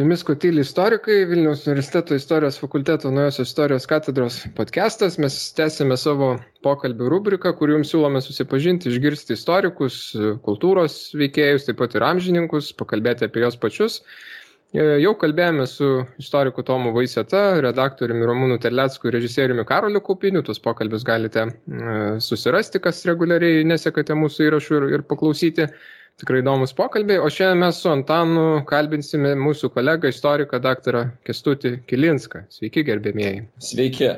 Su jumis Kotyli istorikai, Vilniaus universiteto istorijos fakulteto naujosios istorijos katedros podcastas. Mes tęsime savo pokalbių rubriką, kur jums siūlome susipažinti, išgirsti istorikus, kultūros veikėjus, taip pat ir amžininkus, pakalbėti apie juos pačius. E, jau kalbėjome su istoriku Tomu Vaiseta, redaktoriumi Romūnu Terlecku ir režisieriumi Karoliu Kaupiniu. Tuos pokalbius galite e, susirasti, kas reguliariai nesekate mūsų įrašų ir, ir paklausyti. Tikrai įdomus pokalbiai, o šiandien mes su Antanu kalbinsime mūsų kolegą istoriką daktarą Kestutį Kilinską. Sveiki, gerbėmieji. Sveiki.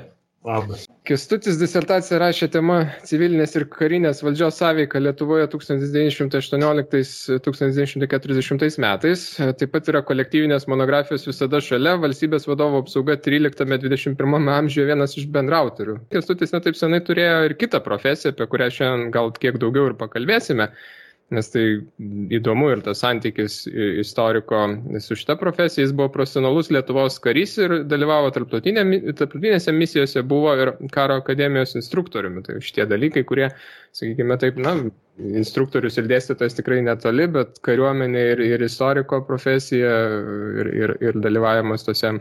Labas. Kestutis disertaciją rašė tema civilinės ir karinės valdžios sąveika Lietuvoje 1918-1940 metais. Taip pat yra kolektyvinės monografijos visada šalia, valstybės vadovo apsauga 13-21 amžiuje vienas iš bendrautorių. Kestutis netaip senai turėjo ir kitą profesiją, apie kurią šiandien gal kiek daugiau ir pakalbėsime nes tai įdomu ir tas santykis istoriko su šita profesija. Jis buvo profesionalus Lietuvos karys ir dalyvavo tarptautinė, tarptautinėse misijose, buvo ir karo akademijos instruktoriumi. Tai šitie dalykai, kurie, sakykime taip, na, instruktorius ir dėstytojas tikrai netoli, bet kariuomenė ir, ir istoriko profesija ir, ir, ir dalyvavimas tose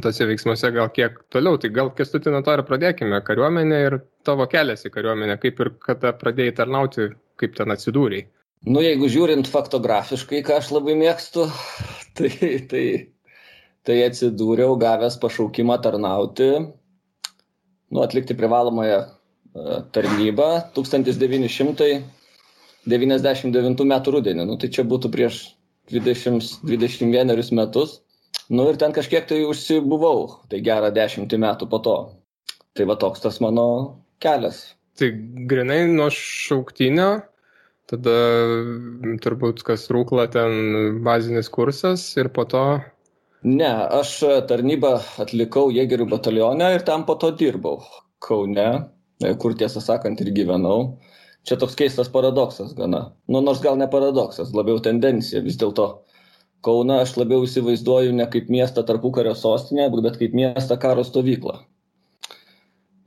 tose veiksmuose gal kiek toliau. Tai gal kestutį nuo to ir pradėkime. Kariuomenė ir tavo kelias į kariuomenę, kaip ir kada pradėjai tarnauti, kaip ten atsidūrėjai. Nu, jeigu žiūrint faktografiškai, ką aš labai mėgstu, tai, tai, tai atsidūriau gavęs pašaukimą tarnauti, nu, atlikti privalomąją e, tarnybą 1999 m. rudenį. Nu, tai čia būtų prieš 20, 21 metus. Nu ir ten kažkiek tai užsibuvau, tai gerą dešimtį metų po to. Tai va toks tas mano kelias. Tai grinai nuo šauktinio tada turbūt kas rūkla ten bazinis kursas ir po to. Ne, aš tarnybą atlikau Jėgerių batalione ir ten po to dirbau Kaune, kur tiesą sakant ir gyvenau. Čia toks keistas paradoksas gana. Nu, nors gal ne paradoksas, labiau tendencija vis dėlto. Kauna aš labiau įsivaizduoju ne kaip miestą tarpukario sostinę, bet kaip miestą karo stovyklą.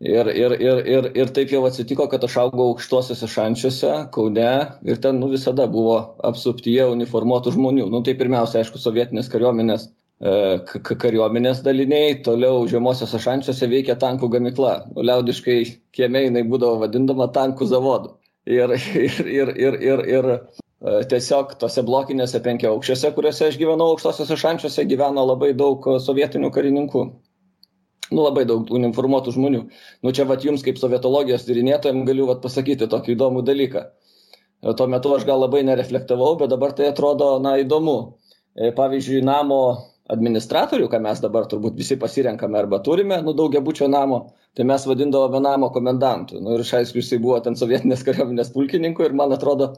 Ir, ir, ir, ir, ir taip jau atsitiko, kad aš augau aukštuosiuose šančiuose, Kaune ir ten nu, visada buvo apsuptyje uniformuotų žmonių. Nu, tai pirmiausia, aišku, sovietinės kariuomenės, e, kariuomenės daliniai, toliau žemosiuose šančiuose veikia tankų gamykla. Nu, liaudiškai kieme jinai būdavo vadindama tankų zavodu. Ir, ir, ir, ir, ir, ir e, tiesiog tose blokinėse penkiaukščiuose, kuriuose aš gyvenau aukštosiuose šančiuose, gyveno labai daug sovietinių karininkų nu, labai daug uniformuotų žmonių. Nu, čia vat jums kaip sovietologijos tyrinėtojams galiu vat pasakyti tokį įdomų dalyką. E, tuo metu aš gal labai nereflektavau, bet dabar tai atrodo, na, įdomu. E, pavyzdžiui, namo administratorių, ką mes dabar turbūt visi pasirenkame arba turime, nu, daugia būčio namo, tai mes vadindavome namo komendantų. Nu, ir aišku, jisai buvo ten sovietinės kariuomenės pulkininku ir man atrodo,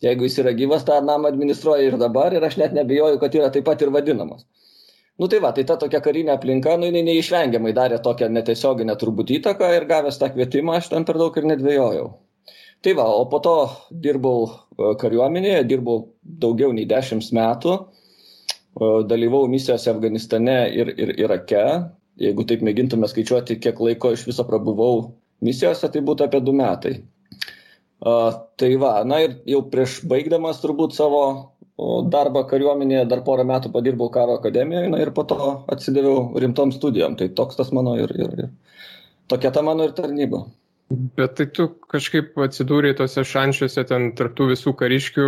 jeigu jis yra gyvas, tą namą administruoja ir dabar ir aš net nebijoju, kad yra taip pat ir vadinamas nu tai va tai ta tokia karinė aplinka nu jinai neišvengiamai darė tokią netiesioginę turbūt įtaką ir gavęs tą kvietimą aš ten per daug ir nedvejojau. Tai va o po to dirbau e, kariuomenėje dirbau daugiau nei dešimt metų e, dalyvavau misijose afganistane ir ir irake. Jeigu taip mėgintume skaičiuoti kiek laiko iš viso prabuvau misijose tai būtų apie du metai. A, tai va na ir jau prieš baigdamas turbūt savo o darbą kariuomenėje dar porą metų padirbau karo akademijoj na ir po to atsidaviau rimtom studijom. Tai toks tas mano ir ir ir tokia ta mano ir tarnyba. Bet tai tu kažkaip atsidūrė tose šančiuose, ten tarptų visų kariškių,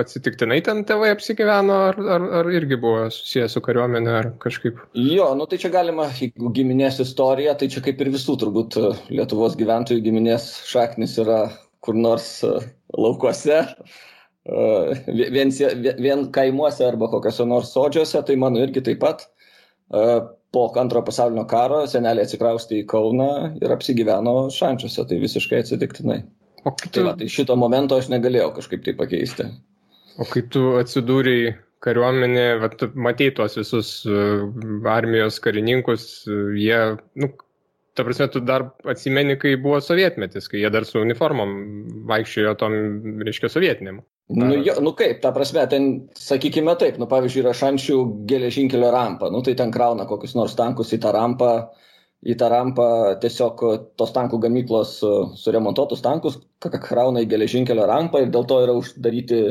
atsitiktinai ten tėvai apsigyveno, ar, ar, ar irgi buvo susijęs su kariuomenė, ar kažkaip? Jo, nu tai čia galima, jeigu giminės istorija, tai čia kaip ir visų turbūt Lietuvos gyventojų giminės šaknis yra kur nors laukuose, vien, vien kaimuose arba kokiuose nors sodžiuose, tai mano irgi taip pat po antrojo pasaulinio karo seneliai atsikraustė į Kauną ir apsigyveno šančiuose, tai visiškai atsitiktinai. O tai tu... tai, va, tai šito momento aš negalėjau kažkaip tai pakeisti. O kai tu atsidūrėjai kariuomenė, matei tuos visus armijos karininkus, jie, nu, ta prasme, tu dar atsimeni, kai buvo sovietmetis, kai jie dar su uniformom vaikščiojo tom, reiškia, sovietiniam. Nu, jo, nu kaip, ta prasme, ten, sakykime taip, nu pavyzdžiui, yra šančių geležinkelio rampa, nu tai ten krauna kokius nors tankus į tą rampą, į tą rampą tiesiog tos tankų gamyklos suremontuotus tankus krauna į geležinkelio rampą ir dėl to yra uždaryti,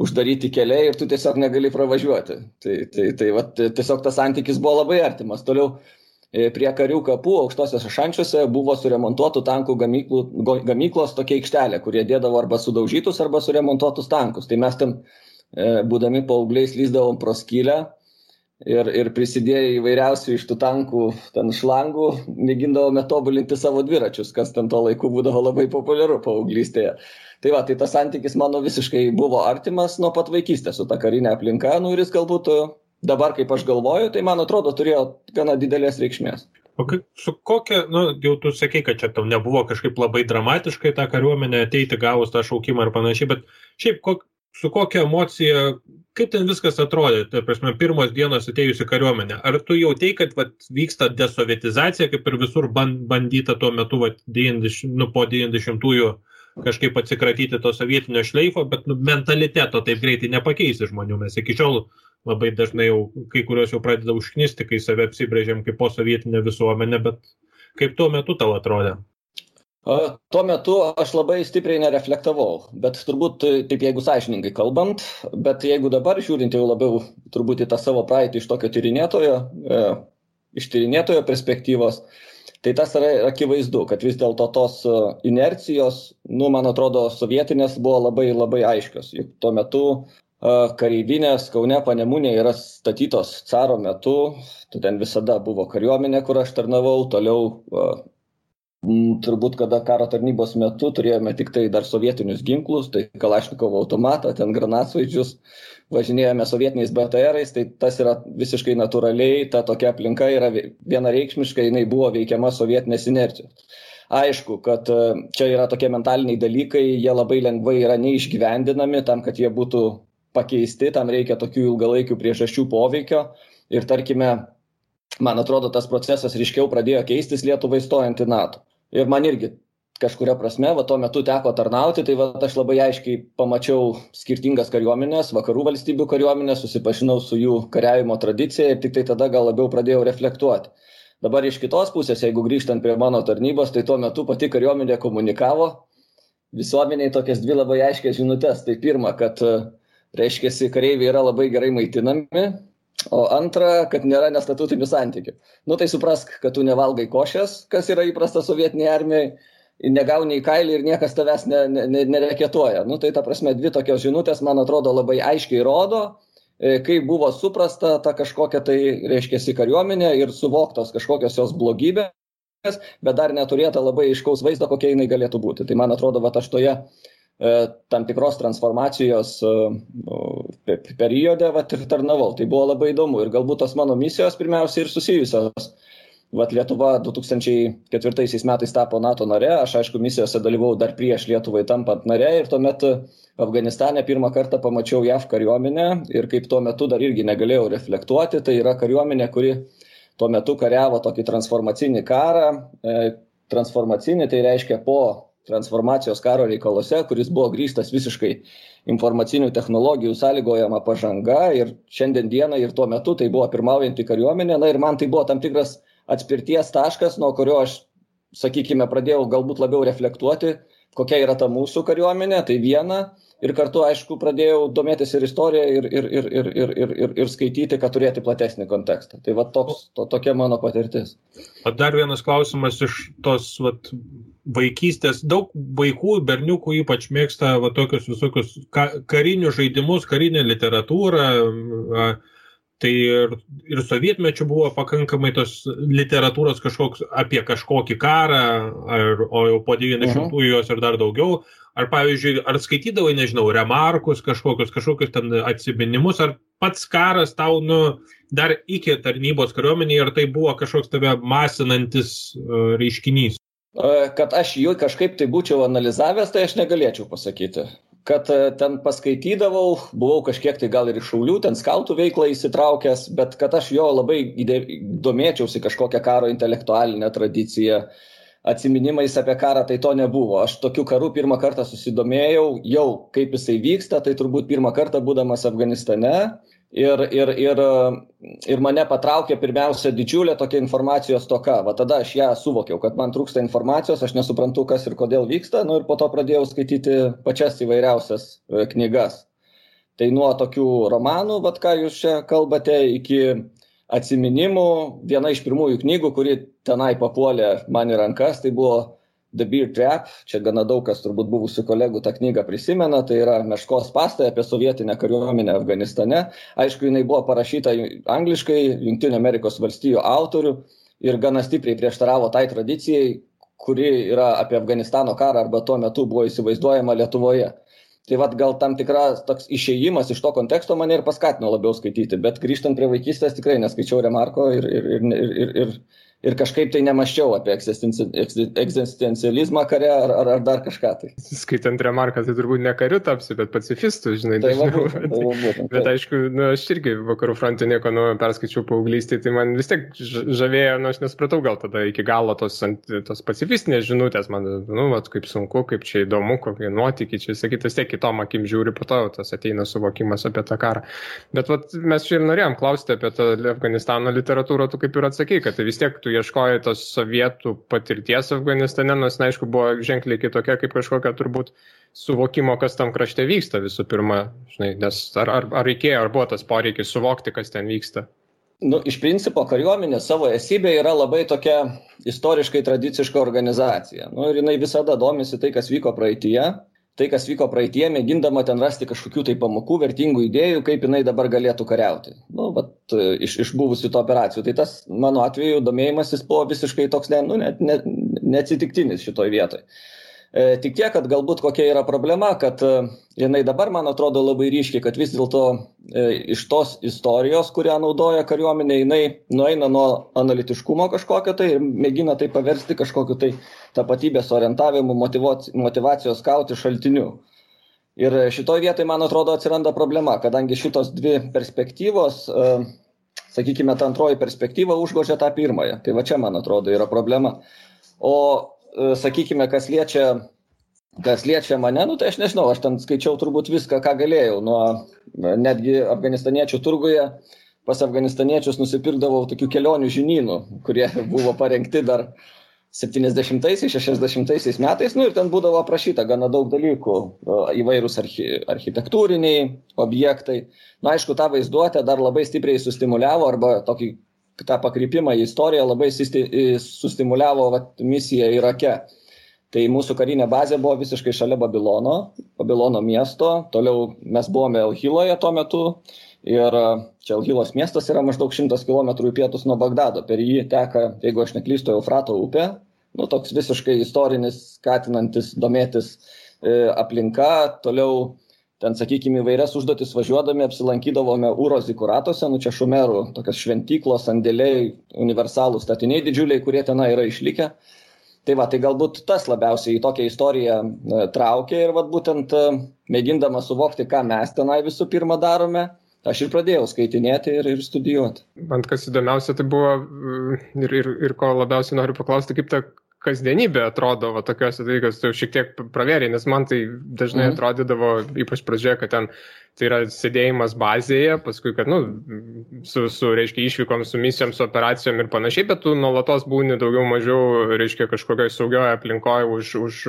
uždaryti keliai ir tu tiesiog negali pravažiuoti. Tai, tai, tai va, tiesiog tas santykis buvo labai artimas. Toliau e, prie karių kapų aukštosiuose šančiuose buvo suremontuotų tankų gamyklų, gamyklos tokia aikštelė, kurie dėdavo arba sudaužytus, arba suremontuotus tankus. Tai mes ten, e, būdami paaugliais, lyzdavom pro skylę ir, ir prisidėję įvairiausių iš tų tankų ten šlangų, mėgindavome tobulinti savo dviračius, kas ten tuo laiku būdavo labai populiaru paauglystėje. Tai va, tai tas santykis mano visiškai buvo artimas nuo pat vaikystės su ta karinė aplinka, nu ir jis galbūt dabar, kaip aš galvoju, tai man atrodo turėjo gana didelės reikšmės. O kaip, su kokia, nu, jau tu sakei, kad čia tau nebuvo kažkaip labai dramatiškai tą kariuomenę ateiti gavus tą šaukimą ir panašiai, bet šiaip kok, su kokia emocija, kaip ten viskas atrodė, tai prasme, pirmos dienos atėjusi kariuomenė. Ar tu jautei, kad vat, vyksta desovietizacija, kaip ir visur bandyta tuo metu, vat, 90, nu, po 90-ųjų kažkaip atsikratyti to sovietinio šleifo, bet nu, mentaliteto taip greitai nepakeisi žmonių. Mes iki šiol labai dažnai jau kai kurios jau pradeda užknisti, kai save apsibrėžiam kaip posovietinė visuomenė, bet kaip tuo metu tau atrodė? Tuo metu aš labai stipriai nereflektavau, bet turbūt taip jeigu sąžiningai kalbant, bet jeigu dabar žiūrint jau labiau turbūt į tą savo praeitį iš tokio tyrinėtojo, e, iš tyrinėtojo perspektyvos, tai tas yra akivaizdu kad vis dėlto tos e, inercijos nu man atrodo sovietinės buvo labai labai aiškios juk tuo metu e, kareivinės kaune panemunėje yra statytos caro metu. Tai ten visada buvo kariuomenė kur aš tarnavau. Toliau e, turbūt kada karo tarnybos metu turėjome tiktai dar sovietinius ginklus tai kalašnikovo automatą ten granatsvaidžius važinėjome sovietiniais btrais tai tas yra visiškai natūraliai ta tokia aplinka yra vienareikšmiškai jinai buvo veikiama sovietinės inercijos. Aišku kad čia yra tokie mentaliniai dalykai jie labai lengvai yra neišgyvendinami tam kad jie būtų pakeisti tam reikia tokių ilgalaikių priežasčių poveikio. Ir tarkime man atrodo tas procesas ryškiau pradėjo keistis lietuvai stojant į nato. Ir man irgi kažkuria prasme va tuo metu teko tarnauti tai vat aš labai aiškiai pamačiau skirtingas kariuomenes vakarų valstybių kariuomenes susipažinau su jų kariavimo tradicija ir tiktai tada gal labiau pradėjau reflektuoti. Dabar iš kitos pusės jeigu grįžtant prie mano tarnybos tai tuo metu pati kariuomenė komunikavo visuomenei tokias dvi labai aiškias žinutes. Tai pirma kad reiškiasi kareiviai yra labai gerai maitinami o antra kad nėra nestatutinių santykių nu tai suprask kad tu nevalgai košės kas yra įprasta sovietinėj armijoj negauni į kailį ir niekas tavęs ne, ne, ne, nereketuoja. Nu, tai ta prasme, dvi tokios žinutės, man atrodo, labai aiškiai rodo, e, kaip buvo suprasta ta kažkokia tai, reiškia, kariuomenė ir suvoktos kažkokios jos blogybės, bet dar neturėta labai aiškaus vaizdo, kokia jinai galėtų būti. Tai man atrodo, va aš toje tam tikros transformacijos e, periode vat, ir tarnavau. Tai buvo labai įdomu. Ir galbūt tos mano misijos pirmiausia ir susijusios. Vat lietuva du tūkstančiai ketvirtaisiais metais tapo nato nare. Aš aišku misijose dalyvavau dar prieš lietuvai tampant nare. Ir tuomet afganistane pirmą kartą pamačiau jav kariuomenę. Ir kaip tuo metu dar irgi negalėjau reflektuoti tai yra kariuomenė kuri tuo metu kariavo tokį transformacinį karą. E, transformacinį tai reiškia po transformacijos karo reikaluose kuris buvo grįstas visiškai informacinių technologijų sąlygojama pažanga ir šiandien dienai ir tuo metu tai buvo pirmaujanti kariuomenė. Na ir man tai buvo tam tikras atspirties taškas nuo kurio aš sakykime pradėjau galbūt labiau reflektuoti kokia yra ta mūsų kariuomenė tai viena. Ir kartu aišku pradėjau domėtis ir istorija ir ir ir ir ir ir ir ir skaityti kad turėti platesnį kontekstą. Tai va toks to tokia mano patirtis. O dar vienas klausimas iš tos vat vaikystės daug vaikų berniukų ypač mėgsta va tokius visokius ka karinius žaidimus karinę literatūrą tai ir, ir sovietmečių buvo pakankamai tos literatūros kažkoks apie kažkokį karą, ar, o jau po 90-ųjų mhm. jos ir dar daugiau. Ar pavyzdžiui, ar skaitydavai, nežinau, remarkus kažkokius, kažkokius ten atsiminimus, ar pats karas tau, nu, dar iki tarnybos kariuomenėje, ar tai buvo kažkoks tave masinantis uh, reiškinys? Kad aš jų kažkaip tai būčiau analizavęs, tai aš negalėčiau pasakyti. Kad e, ten paskaitydavau buvau kažkiek tai gal ir iš šaulių ten skautų veiklą įsitraukęs bet kad aš jo labai domėčiausi kažkokia karo intelektualine tradicija atsiminimais apie karą tai to nebuvo. Aš tokiu karu pirmą kartą susidomėjau jau kaip jisai vyksta tai turbūt pirmą kartą būdamas afganistane ir ir ir ir mane patraukė pirmiausia didžiulė tokia informacijos stoka. Va tada aš ją suvokiau kad man trūksta informacijos aš nesuprantu kas ir kodėl vyksta. Nu ir po to pradėjau skaityti pačias įvairiausias e, knygas. Tai nuo tokių romanų, vad ką jūs čia kalbate, iki atsiminimų, viena iš pirmųjų knygų, kuri tenai papuolė man į rankas, tai buvo The Beer Trap, čia gana daug kas turbūt buvusių kolegų tą knygą prisimena, tai yra meškos pastai apie sovietinę kariuomenę Afganistane. Aišku, jinai buvo parašyta angliškai, Junktinio Amerikos valstijų autorių ir gana stipriai prieštaravo tai tradicijai, kuri yra apie Afganistano karą arba tuo metu buvo įsivaizduojama Lietuvoje. Tai vad gal tam tikras toks išėjimas iš to konteksto mane ir paskatino labiau skaityti, bet grįžtant prie vaikystės tikrai neskaičiau remarko ir, ir, ir, ir, ir, ir kažkaip tai nemaščiau apie egzistencializmą kare ar, ar, ar dar kažką. Tai. Skaitant remarką, tai turbūt ne kariu tapsi, bet pacifistų, žinai. Tai va, būtent, tai va, būtent, bet aišku, nu, aš irgi vakarų fronte nieko nu, perskaičiau paauglystėje, tai man vis tiek žavėjo, nu, aš nesupratau gal tada iki galo tos, tos pacifistinės žinutės, man, nu, vat, kaip sunku, kaip čia įdomu, kokie nuotykiai, čia sakyti, vis tiek kitom akim žiūri, po to tas ateina suvokimas apie tą karą. Bet vat, mes čia ir norėjom klausti apie tą Afganistano literatūrą, tu kaip ir atsakai, kad tai vis tiek tu tu ieškoji tos sovietų patirties Afganistane, nors, na, aišku, buvo ženkliai kitokia kaip kažkokia turbūt suvokimo, kas tam krašte vyksta visų pirma, žinai, nes ar, ar, ar reikėjo, ar buvo tas poreikis suvokti, kas ten vyksta. Nu, iš principo, kariuomenė savo esybė yra labai tokia istoriškai tradiciška organizacija. Nu, ir jinai visada domisi tai, kas vyko praeitie tai, kas vyko praeitie, mėgindama ten rasti kažkokių tai pamokų, vertingų idėjų, kaip jinai dabar galėtų kariauti. Nu, vat, iš, iš buvusių to operacijų. Tai tas mano atveju domėjimasis buvo visiškai toks ne, nu, ne, ne, neatsitiktinis šitoj vietoj. E, tik tiek, kad galbūt kokia yra problema, kad e, jinai dabar, man atrodo, labai ryškiai, kad vis dėlto e, iš tos istorijos, kurią naudoja kariuomenė, jinai nueina nuo analitiškumo kažkokio tai ir mėgina tai paversti kažkokiu tai tapatybės orientavimu, motivacijos kauti šaltiniu. Ir šitoje vietoje, man atrodo, atsiranda problema, kadangi šitos dvi perspektyvos, sakykime, ta antroji perspektyva užgožia tą pirmąją. Tai va čia, man atrodo, yra problema. O E, sakykime, kas liečia, kas liečia mane, nu, tai aš nežinau, aš ten skaičiau turbūt viską, ką galėjau. Nuo netgi afganistaniečių turguje pas afganistaniečius nusipirkdavau tokių kelionių žinynų, kurie buvo parengti dar 70-60 metais, nu ir ten būdavo aprašyta gana daug dalykų, e, įvairūs archi, architektūriniai objektai. Na, aišku, tą vaizduotę dar labai stipriai sustimuliavo arba tokį tą pakrypimą į istoriją labai sustimuliavo vat, misija Irake. Tai mūsų karinė bazė buvo visiškai šalia Babilono, Babilono miesto, toliau mes buvome Elhiloje tuo metu. Ir čia Elhilos miestas yra maždaug 100 km į pietus nuo Bagdado, per jį teka, jeigu aš neklystu, Eufrato upė, nu, toks visiškai istorinis, skatinantis domėtis e, aplinka, toliau ten sakykim įvairias užduotis važiuodami apsilankydavome ūro zikuratuose nu čia šumerų tokios šventyklos sandėliai universalūs statiniai didžiuliai kurie tenai yra išlikę tai va tai galbūt tas labiausiai į tokią istoriją e, traukė ir vat būtent e, mėgindamas suvokti ką mes tenai visų pirma darome aš ir pradėjau skaitinėti ir, ir studijuoti. Man kas įdomiausia, tai buvo ir, ir, ir ko labiausiai noriu paklausti, kaip ta kasdienybė atrodo va tokiuose dalykuose, tai šiek tiek pravėrė, nes man tai dažnai mhm. atrodydavo, ypač pradžioje, kad ten tai yra sėdėjimas bazėje, paskui, kad, nu, su, su reiškia, išvykom, su misijom, su operacijom ir panašiai, bet tu nuolatos būni daugiau mažiau, reiškia, kažkokioje saugioje aplinkoje už, už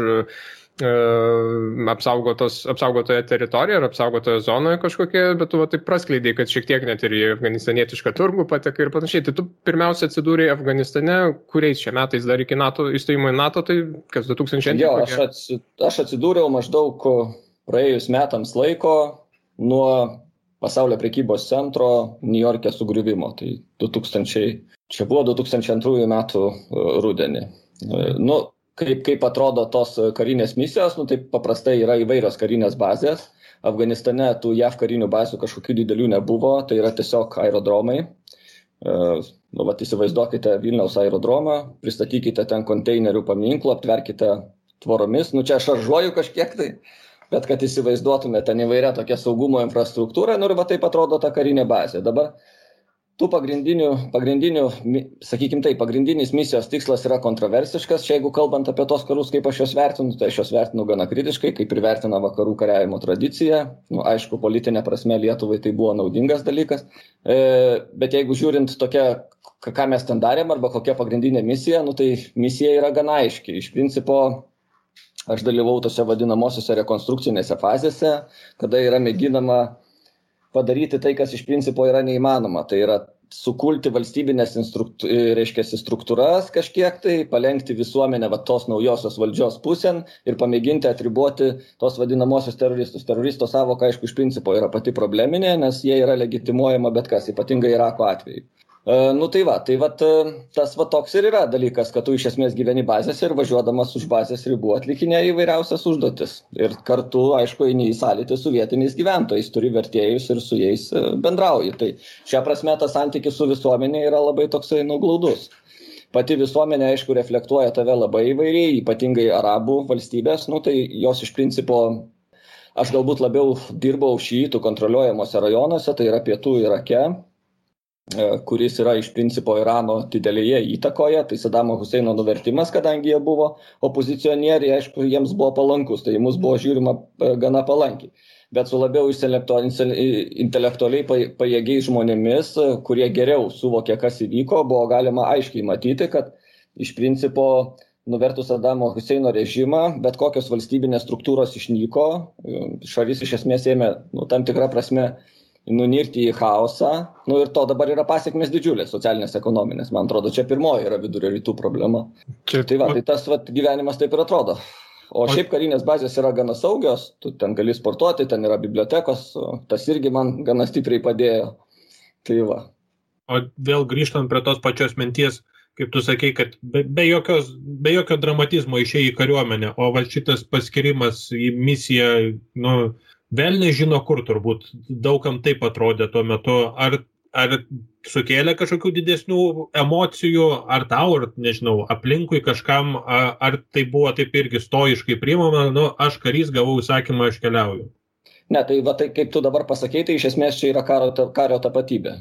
apsaugotoje teritorijoje ar apsaugotoje zonoje kažkokie, bet tu va, taip praskleidai, kad šiek tiek net ir į afganistanietišką turgų patekai ir panašiai. Tai tu pirmiausia atsidūrė Afganistane, kuriais čia metais dar iki NATO įstojimo į NATO, tai kas 2000 metų? Aš, aš atsidūriau maždaug praėjus metams laiko nuo pasaulio prekybos centro New York'e sugriuvimo. Tai 2000, čia buvo 2002 metų e, rudenį. E, nu, kaip, kaip atrodo tos karinės misijos, nu, tai paprastai yra įvairios karinės bazės. Afganistane tų JAV karinių bazių kažkokių didelių nebuvo, tai yra tiesiog aerodromai. E, nu, vat, įsivaizduokite Vilniaus aerodromą, pristatykite ten konteinerių paminklų, aptverkite tvoromis, nu čia šaržuoju kažkiek tai, bet kad įsivaizduotumėte ten įvairią tokią saugumo infrastruktūrą, nu ir va taip atrodo ta karinė bazė. Dabar tų pagrindinių pagrindinių sakykim taip pagrindinis misijos tikslas yra kontroversiškas. Čia jeigu kalbant apie tuos karus kaip aš juos vertinu tai aš juos vertinu gana kritiškai kaip ir vertina vakarų kariavimo tradicija nu aišku politine prasme lietuvai tai buvo naudingas dalykas. E, bet jeigu žiūrint tokia ką mes ten darėm arba kokia pagrindinė misija nu tai misija yra gana aiški. Iš principo aš dalyvavau tose vadinamosiose rekonstrukcinėse fazėse kada yra mėginama padaryti tai, kas iš principo yra neįmanoma. Tai yra sukulti valstybinės instruktu, reiškia, struktūras kažkiek tai, palengti visuomenę va, tos naujosios valdžios pusėn ir pamėginti atriboti tos vadinamosios teroristus. Teroristo savoka, aišku, iš principo yra pati probleminė, nes jie yra legitimuojama bet kas, ypatingai Irako atveju. E, nu tai va, tai va tas va toks ir yra dalykas, kad tu iš esmės gyveni bazėse ir važiuodamas už bazės ribų atlikinė įvairiausias užduotis. Ir kartu, aišku, eini į sąlytį su vietiniais gyventojais, turi vertėjus ir su jais e, bendrauji. Tai šią prasme tas santykis su visuomenė yra labai toksai nuglaudus. Pati visuomenė, aišku, reflektuoja tave labai įvairiai, ypatingai arabų valstybės, nu tai jos iš principo aš galbūt labiau dirbau šytų kontroliuojamuose rajonuose, tai yra pietų Irake, E, kuris yra iš principo Irano didelėje įtakoje, tai Sadamo Huseino nuvertimas, kadangi jie buvo opozicionieriai, aišku, jiems buvo palankus, tai mus buvo žiūrima e, gana palankiai. Bet su labiau intelektualiai pajėgiais žmonėmis, e, kurie geriau suvokė, kas įvyko, buvo galima aiškiai matyti, kad iš principo nuvertus Sadamo Huseino režimą, bet kokios valstybinės struktūros išnyko, šalis iš esmės ėmė nu, tam tikrą prasme nunirti į chaosą. Nu ir to dabar yra pasiekmes didžiulės socialinės, ekonominės. Man atrodo, čia pirmoji yra vidurio rytų problema. Čia... Tai va, tai tas va, gyvenimas taip ir atrodo. O šiaip karinės bazės yra gana saugios, tu ten gali sportuoti, ten yra bibliotekos, tas irgi man gana stipriai padėjo. Tai va. O vėl grįžtant prie tos pačios minties, kaip tu sakei, kad be, be, jokios, be jokio dramatizmo išėjai į kariuomenę, o va šitas paskirimas į misiją, nu, velniai žino kur turbūt daugam taip atrodė tuo metu. Ar, ar sukėlė kažkokių didesnių emocijų, ar tau, ar nežinau, aplinkui kažkam, ar, ar tai buvo taip irgi stoiškai priimama, nu, aš karys gavau įsakymą, aš keliauju. Ne, tai va tai kaip tu dabar pasakėjai, tai iš esmės čia yra karo, kario tapatybė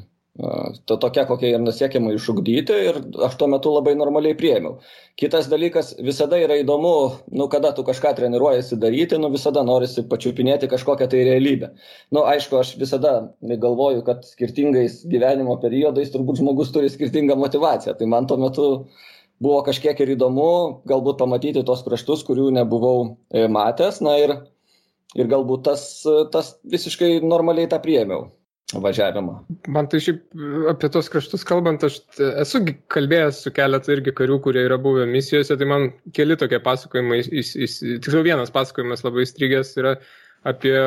to tokia, kokia ir nusiekiama išugdyti ir aš tuo metu labai normaliai priėmiau. Kitas dalykas, visada yra įdomu, nu, kada tu kažką treniruojasi daryti, nu, visada norisi pačiupinėti kažkokią tai realybę. Nu, aišku, aš visada galvoju, kad skirtingais gyvenimo periodais turbūt žmogus turi skirtingą motivaciją. Tai man tuo metu buvo kažkiek ir įdomu galbūt pamatyti tos kraštus, kurių nebuvau e, matęs, na ir, ir galbūt tas, tas visiškai normaliai tą priėmiau važiavimą. Man tai šiaip apie tos kraštus kalbant, aš esu kalbėjęs su keletą irgi karių, kurie yra buvę misijose, tai man keli tokie pasakojimai, tiksliau vienas pasakojimas labai įstrigęs yra apie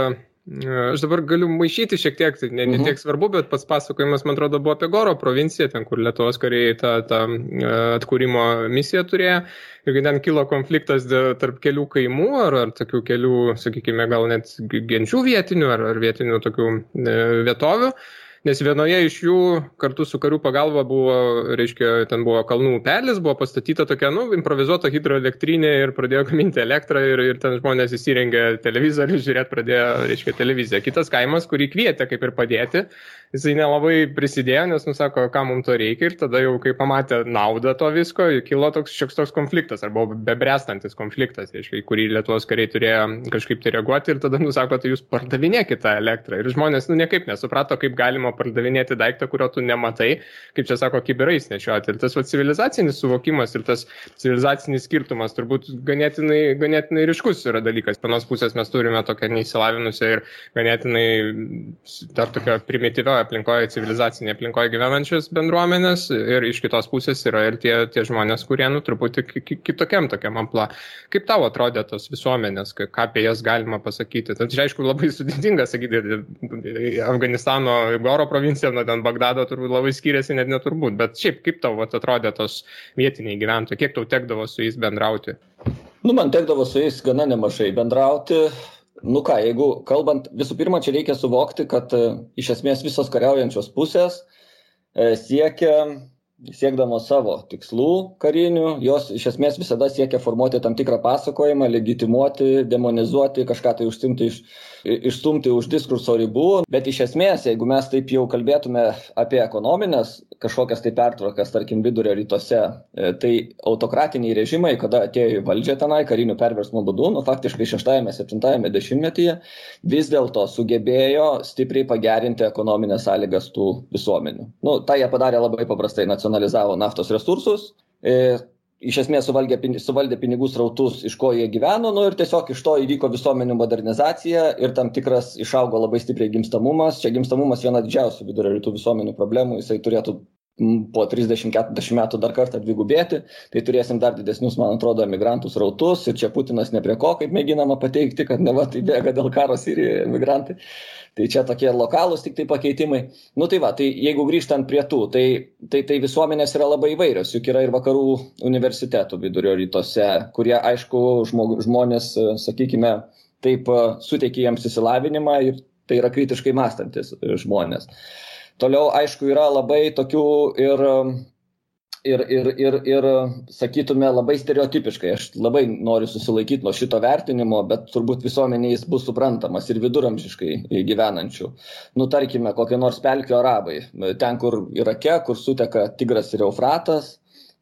Aš dabar galiu maišyti šiek tiek, tai ne, ne mhm. tiek svarbu, bet pats pasakojimas, man atrodo, buvo apie Goro provinciją, ten, kur Lietuvos kariai tą, tą e, atkūrimo misiją turėjo. Ir ten kilo konfliktas tarp kelių kaimų ar, ar tokių kelių, sakykime, gal net genčių vietinių ar, ar vietinių tokių e, vietovių nes vienoje iš jų kartu su karių pagalba buvo, reiškia, ten buvo kalnų upelis, buvo pastatyta tokia, nu, improvizuota hidroelektrinė ir pradėjo gaminti elektrą ir, ir ten žmonės įsirengė televizorių, žiūrėti pradėjo, reiškia, televiziją. Kitas kaimas, kurį kvietė kaip ir padėti, jisai nelabai prisidėjo, nes nusako, kam mums to reikia ir tada jau, kai pamatė naudą to visko, kilo toks šioks toks konfliktas, arba bebrestantis konfliktas, reiškia, į kurį Lietuvos kariai turėjo kažkaip tai reaguoti ir tada nusako, tai jūs pardavinėkite tą elektrą. Ir žmonės, nu, niekaip nesuprato, kaip galima pardavinėti daiktą, kurio tu nematai, kaip čia sako, kiberais nešioti. Ir tas va, civilizacinis suvokimas ir tas civilizacinis skirtumas turbūt ganėtinai, ganėtinai ryškus yra dalykas. Vienos pusės mes turime tokią neįsilavinusią ir ganėtinai dar tokią primityvę aplinkoje, civilizacinėje aplinkoje gyvenančias bendruomenės ir iš kitos pusės yra ir tie, tie žmonės, kurie, nu, truputį kitokiam tokiam ampla. Kaip tau atrodė tos visuomenės, ką apie jas galima pasakyti? Tai čia, aišku, labai sudėtinga sakyti, Afganistano Goro provincija nuo ten Bagdado turbūt labai skiriasi, net neturbūt, bet šiaip kaip tau atrodė tos vietiniai gyventojai, kiek tau tekdavo su jais bendrauti? Nu, man tekdavo su jais gana nemažai bendrauti. Nu ką, jeigu kalbant, visų pirma, čia reikia suvokti, kad e, iš esmės visos kariaujančios pusės e, siekia siekdamos savo tikslų karinių, jos iš esmės visada siekia formuoti tam tikrą pasakojimą, legitimuoti, demonizuoti, kažką tai užsimti iš, išstumti už diskurso ribų. Bet iš esmės, jeigu mes taip jau kalbėtume apie ekonominės kažkokias tai pertvarkas, tarkim, vidurio rytuose, e, tai autokratiniai režimai, kada atėjo į valdžią tenai karinių perversmų būdu, nu faktiškai 6-7 dešimtmetyje, vis dėlto sugebėjo stipriai pagerinti ekonominės sąlygas tų visuomenių. Nu, tai jie padarė labai paprastai nacionalizavo naftos resursus. Iš esmės suvaldė, suvaldė pinigų srautus, iš ko jie gyveno, nu ir tiesiog iš to įvyko visuomenių modernizacija ir tam tikras išaugo labai stipriai gimstamumas. Čia gimstamumas viena didžiausių vidurio rytų visuomenių problemų, jisai turėtų po 30-40 metų dar kartą dvigubėti, tai turėsim dar didesnius, man atrodo, emigrantų srautus ir čia Putinas ne prie ko, kaip mėginama pateikti, kad ne va tai bėga dėl karo Sirijoje emigrantai. Tai čia tokie lokalūs tik tai pakeitimai. Nu tai va, tai jeigu grįžtant prie tų, tai, tai, tai visuomenės yra labai įvairios, juk yra ir vakarų universitetų vidurio rytuose, kurie, aišku, žmog, žmonės, sakykime, taip suteikia jiems įsilavinimą ir tai yra kritiškai mąstantis žmonės. Uh, Toliau, aišku, yra labai tokių ir, ir, ir, ir, ir sakytume, labai stereotipiškai. Aš labai noriu susilaikyti nuo šito vertinimo, bet turbūt visuomeniai jis bus suprantamas ir viduramžiškai gyvenančių. Nu, tarkime, kokie nors pelkio arabai. Ten, kur Irake, kur suteka Tigras ir Eufratas,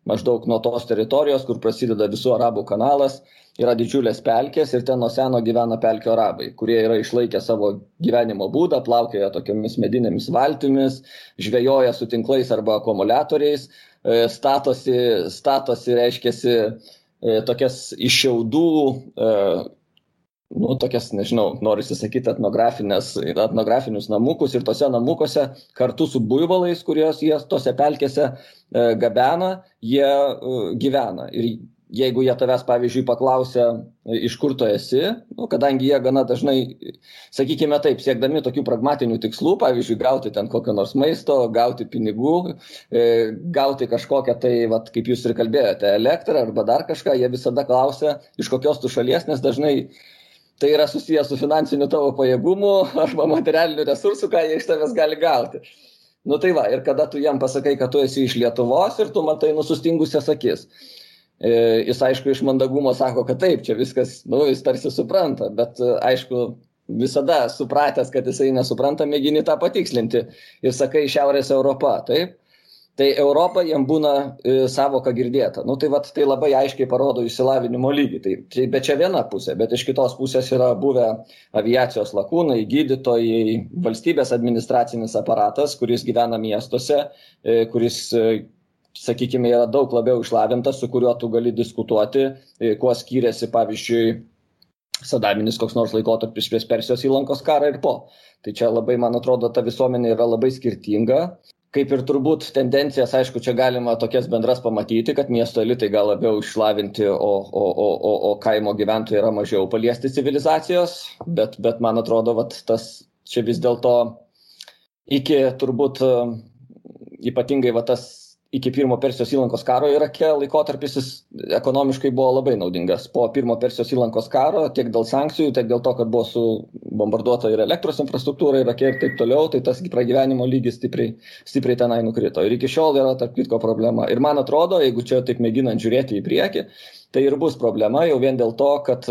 maždaug nuo tos teritorijos, kur prasideda visų arabų kanalas, yra didžiulės pelkės ir ten nuo seno gyvena pelkių arabai, kurie yra išlaikę savo gyvenimo būdą, plaukioja tokiamis medinėmis valtimis, žvejoja su tinklais arba akumuliatoriais, e, statosi, statosi reiškiasi, e, tokias iššiaudų, e, nu, tokias, nežinau, noriu sakyti, etnografinius namukus ir tose namukuose kartu su buivalais, kuriuos jie tose pelkėse gabena, jie gyvena. Ir jeigu jie tavęs, pavyzdžiui, paklausia, iš kur tu esi, nu, kadangi jie gana dažnai, sakykime taip, siekdami tokių pragmatinių tikslų, pavyzdžiui, gauti ten kokio nors maisto, gauti pinigų, e, gauti kažkokią tai, vat, kaip jūs ir kalbėjote, elektrą arba dar kažką, jie visada klausia, iš kokios tu šalies, nes dažnai tai yra susijęs su finansiniu tavo pajėgumu arba materialiniu resursu, ką jie iš tavęs gali gauti. Nu tai va, ir kada tu jam pasakai, kad tu esi iš Lietuvos ir tu matai nusustingusias akis. E, jis aišku iš mandagumo sako, kad taip, čia viskas, nu, jis tarsi supranta, bet e, aišku, visada supratęs, kad jisai nesupranta, mėgini tą patikslinti ir sakai Šiaurės Europa, taip? Tai Europa jam būna e, savoka girdėta. Nu, tai, vat, tai labai aiškiai parodo išsilavinimo lygį. Tai, tai bet čia viena pusė, bet iš kitos pusės yra buvę aviacijos lakūnai, gydytojai, valstybės administracinis aparatas, kuris gyvena miestuose, kuris sakykime, yra daug labiau išlavintas, su kuriuo tu gali diskutuoti, e, kuo skiriasi, pavyzdžiui, sadaminis koks nors laikotarpis prieš Persijos įlankos karą ir po. Tai čia labai, man atrodo, ta visuomenė yra labai skirtinga. Kaip ir turbūt tendencijas, aišku, čia galima tokias bendras pamatyti, kad miesto elitai gal labiau išlavinti, o, o, o, o, o kaimo gyventojai yra mažiau paliesti civilizacijos, bet, bet man atrodo, vat, tas čia vis dėlto iki turbūt ypatingai va tas iki pirmo Persijos įlankos karo Irake laikotarpis jis ekonomiškai buvo labai naudingas. Po pirmo Persijos įlankos karo, tiek dėl sankcijų, tiek dėl to, kad buvo subombarduota ir elektros infrastruktūra Irake ir taip toliau, tai tas pragyvenimo lygis stipriai, stipriai tenai nukrito. Ir iki šiol yra tarp kitko problema. Ir man atrodo, jeigu čia taip mėginant žiūrėti į priekį, tai ir bus problema jau vien dėl to, kad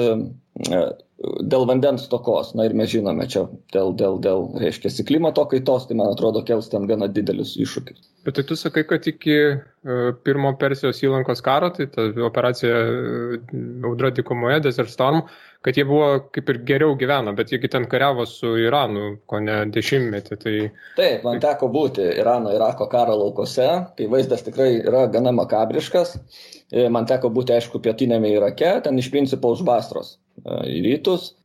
dėl vandens stokos. Na ir mes žinome, čia dėl, dėl, dėl reiškia, klimato kaitos, tai man atrodo, kels ten gana didelius iššūkius. Bet tai tu sakai, kad iki uh, pirmo Persijos įlankos karo, tai ta operacija uh, Audra dikumoje, Desert Storm, kad jie buvo kaip ir geriau gyveno, bet jiegi ten kariavo su Iranu, ko ne dešimtmetį. Tai... Taip, man teko būti Irano, Irako karo laukose, tai vaizdas tikrai yra gana makabriškas. E, man teko būti, aišku, pietinėme Irake, ten iš principo už Bastros į rytus,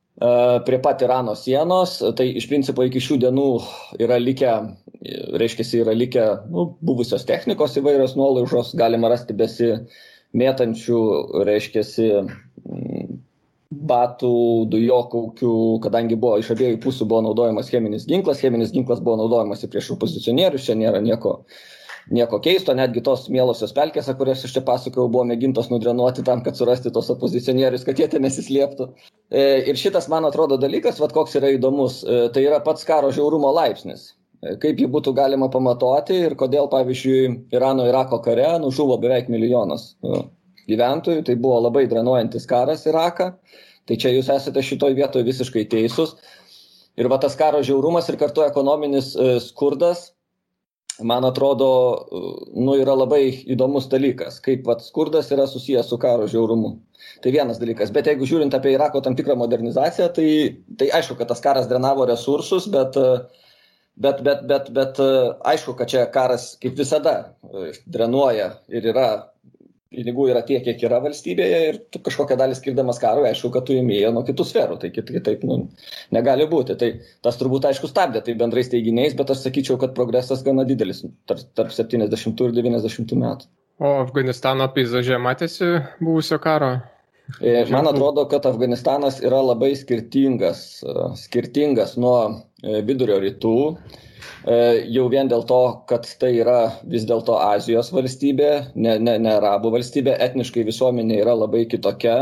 prie pat Irano sienos, tai iš principo iki šių dienų yra likę, reiškia, yra likę nu, buvusios technikos įvairios nuolaužos, galima rasti besimėtančių, reiškia, batų, dujokaukių, kadangi buvo iš abiejų pusių buvo naudojamas cheminis ginklas, cheminis ginklas buvo naudojamas prieš opozicionierius, čia nėra nieko nieko keisto, netgi tos mielosios pelkėse, kurias aš čia pasakojau, buvo mėgintos nudrenuoti tam, kad surasti tos opozicionierius, kad jie ten nesislėptų. E, ir šitas, man atrodo, dalykas, vad koks yra įdomus, e, tai yra pats karo žiaurumo laipsnis. E, kaip jį būtų galima pamatuoti ir kodėl, pavyzdžiui, Irano Irako kare nužuvo beveik milijonas gyventojų, tai buvo labai drenuojantis karas Iraką. Tai čia jūs esate šitoj vietoje visiškai teisūs. Ir va tas karo žiaurumas ir kartu ekonominis skurdas man atrodo, nu, yra labai įdomus dalykas, kaip vat, skurdas yra susijęs su karo žiaurumu. Tai vienas dalykas, bet jeigu žiūrint apie Irako tam tikrą modernizaciją, tai, tai aišku, kad tas karas drenavo resursus, bet, bet, bet, bet, bet aišku, kad čia karas kaip visada drenuoja ir yra pinigų yra tiek, kiek yra valstybėje ir tu kažkokią dalį skirdamas karui, aišku, kad tu įmėjo nuo kitų sferų, tai kitaip nu, negali būti. Tai tas turbūt aišku stabdė tai bendrais teiginiais, bet aš sakyčiau, kad progresas gana didelis tarp, tarp 70 ir 90 metų. O Afganistano peizaže matėsi buvusio karo? E, man atrodo, kad Afganistanas yra labai skirtingas, skirtingas nuo e, vidurio rytų E, jau vien dėl to, kad tai yra vis dėlto Azijos valstybė, ne, ne, ne arabų valstybė, etniškai visuomenė yra labai kitokia.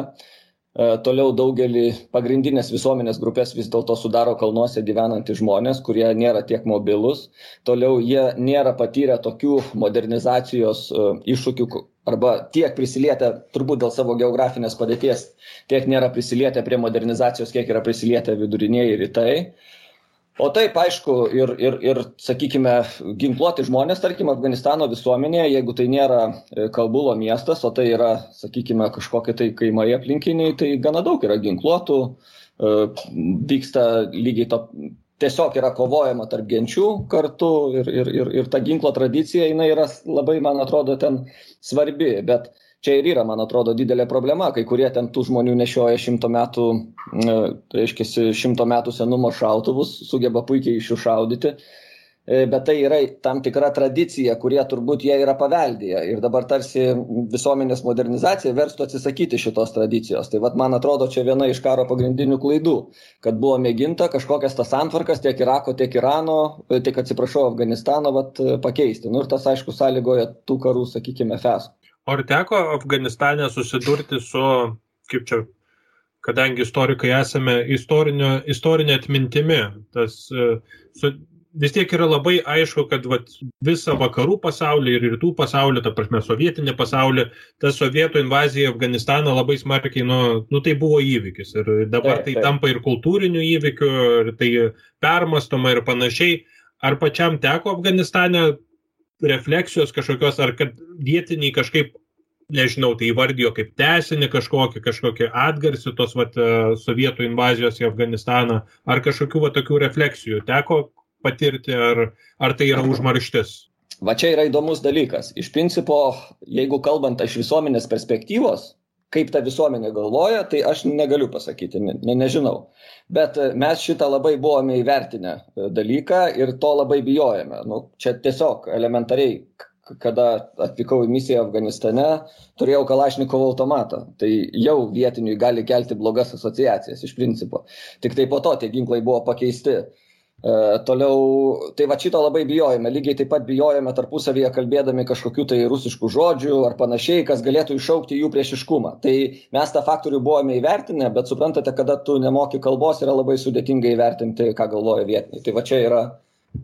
E, toliau daugelį pagrindinės visuomenės grupės vis dėlto sudaro kalnuose gyvenantys žmonės, kurie nėra tiek mobilus. Toliau jie nėra patyrę tokių modernizacijos e, iššūkių arba tiek prisilietę, turbūt dėl savo geografinės padėties, tiek nėra prisilietę prie modernizacijos, kiek yra prisilietę viduriniai rytai. O taip, aišku, ir, ir, ir, sakykime, ginkluoti žmonės, tarkim, Afganistano visuomenėje, jeigu tai nėra e, Kalbulo miestas, o tai yra, sakykime, kažkokie tai kaimai aplinkiniai, tai gana daug yra ginkluotų, e, vyksta lygiai to, tiesiog yra kovojama tarp genčių kartu ir, ir, ir, ir ta ginklo tradicija, jinai yra labai, man atrodo, ten svarbi, bet čia ir yra, man atrodo, didelė problema. Kai kurie ten tų žmonių nešioja šimto metų, tai reiškia, šimto metų senumo šautuvus, sugeba puikiai iš jų šaudyti. E, bet tai yra tam tikra tradicija, kurie turbūt jie yra paveldėję. Ir dabar tarsi visuomenės modernizacija verstų atsisakyti šitos tradicijos. Tai vad, man atrodo, čia viena iš karo pagrindinių klaidų, kad buvo mėginta kažkokias tas antvarkas tiek Irako, tiek Irano, e, tiek atsiprašau, Afganistano vat, pakeisti. Nu ir tas, aišku, sąlygoja tų karų, sakykime, fesų. Ar teko Afganistane susidurti su, kaip čia, kadangi istorikai esame istorinė atmintimi, tas su, vis tiek yra labai aišku, kad vat, visą vakarų pasaulį ir rytų pasaulį, ta prasme, sovietinį pasaulį, ta sovietų invazija į Afganistaną labai smarkiai, nu, nu tai buvo įvykis. Ir dabar tai tampa ir kultūriniu įvykiu, ir tai permastoma ir panašiai. Ar pačiam teko Afganistane refleksijos kažkokios, ar kad vietiniai kažkaip, nežinau, tai įvardijo kaip tesinį kažkokį, kažkokį atgarsį tos vat, e, sovietų invazijos į Afganistaną, ar kažkokių vat, tokių refleksijų teko patirti, ar, ar tai yra užmarštis? Va čia yra įdomus dalykas. Iš principo, jeigu kalbant iš visuomenės perspektyvos, kaip ta visuomenė galvoja, tai aš negaliu pasakyti, ne, ne, nežinau. Bet e, mes šitą labai buvome įvertinę e, dalyką ir to labai bijojame. Nu, čia tiesiog elementariai, kada atvykau į misiją Afganistane, turėjau Kalašnikovo automatą. Tai jau vietiniui gali kelti blogas asociacijas iš principo. Tik tai po to tie ginklai buvo pakeisti toliau, tai va šito labai bijojame, lygiai taip pat bijojame tarpusavyje kalbėdami kažkokių tai rusiškų žodžių ar panašiai, kas galėtų iššaukti jų priešiškumą. Tai mes tą faktorių buvome įvertinę, bet suprantate, kada tu nemoki kalbos, yra labai sudėtinga įvertinti, ką galvoja vietiniai. Tai va čia yra,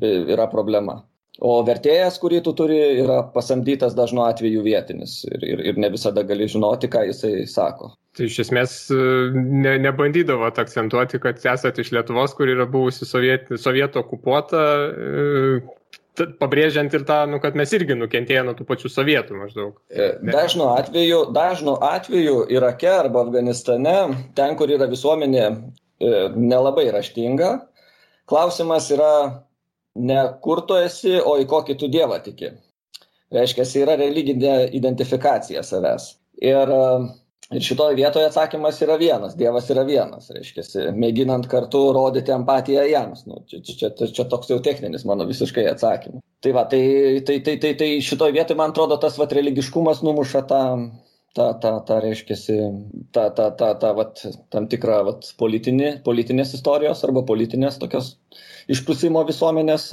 yra problema o vertėjas kurį tu turi yra pasamdytas dažnu atveju vietinis ir, ir, ir ne visada gali žinoti, ką jisai sako. Tai iš esmės e, ne, nebandydavo akcentuoti, kad esate iš Lietuvos, kur yra buvusi soviet, sovietų okupuota, e, pabrėžiant ir tą, nu, kad mes irgi nukentėjome nuo tų pačių sovietų maždaug. E, dažnu atveju, dažnu atveju Irake arba Afganistane, ten, kur yra visuomenė nelabai raštinga, klausimas yra ne kur tu esi, o į kokį tu dievą tiki. Reiškia, yra religinė identifikacija savęs. Ir, ir šitoje vietoje atsakymas yra vienas, Dievas yra vienas, reiškia, mėginant kartu rodyti empatiją jiems. Nu, čia, čia, čia, čia toks jau techninis mano visiškai atsakymas. Tai va, tai, tai, tai, tai, tai šitoje vietoje, man atrodo, tas va, religiškumas numuša tą, tą, tą, tą reiškia, tą, tą, tą, tą vat, tam tikrą vat, politinį, politinės istorijos arba politinės tokios išprusimo visuomenės.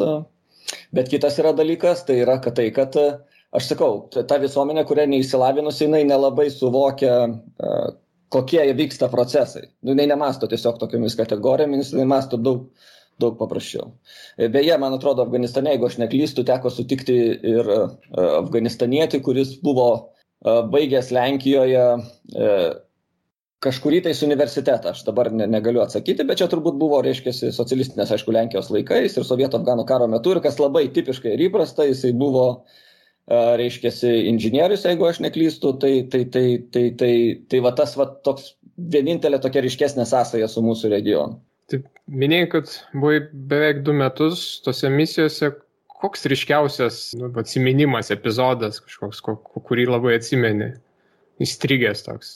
Bet kitas yra dalykas, tai yra, kad tai, kad aš sakau, ta visuomenė, kuria neįsilavinusi, jinai nelabai suvokia, kokie vyksta procesai. Nu, jinai nemasto tiesiog tokiamis kategorijomis, jinai masto daug, daug paprasčiau. Beje, man atrodo, Afganistane, jeigu aš neklystu, teko sutikti ir afganistanietį, kuris buvo baigęs Lenkijoje kažkurį tais universitetą, aš dabar ne, negaliu atsakyti, bet čia turbūt buvo, reiškia, socialistinės, aišku, Lenkijos laikais ir Sovietų Afganų karo metu ir kas labai tipiškai ir įprasta, jisai buvo, reiškia, inžinierius, jeigu aš neklystu, tai, tai, tai, tai, tai, tai va tas va toks vienintelė tokia ryškesnė sąsaja su mūsų regionu. Taip, minėjai, kad buvai beveik du metus tose misijose. Koks ryškiausias nu, atsiminimas, epizodas kažkoks, kurį labai atsimeni? įstrigęs toks,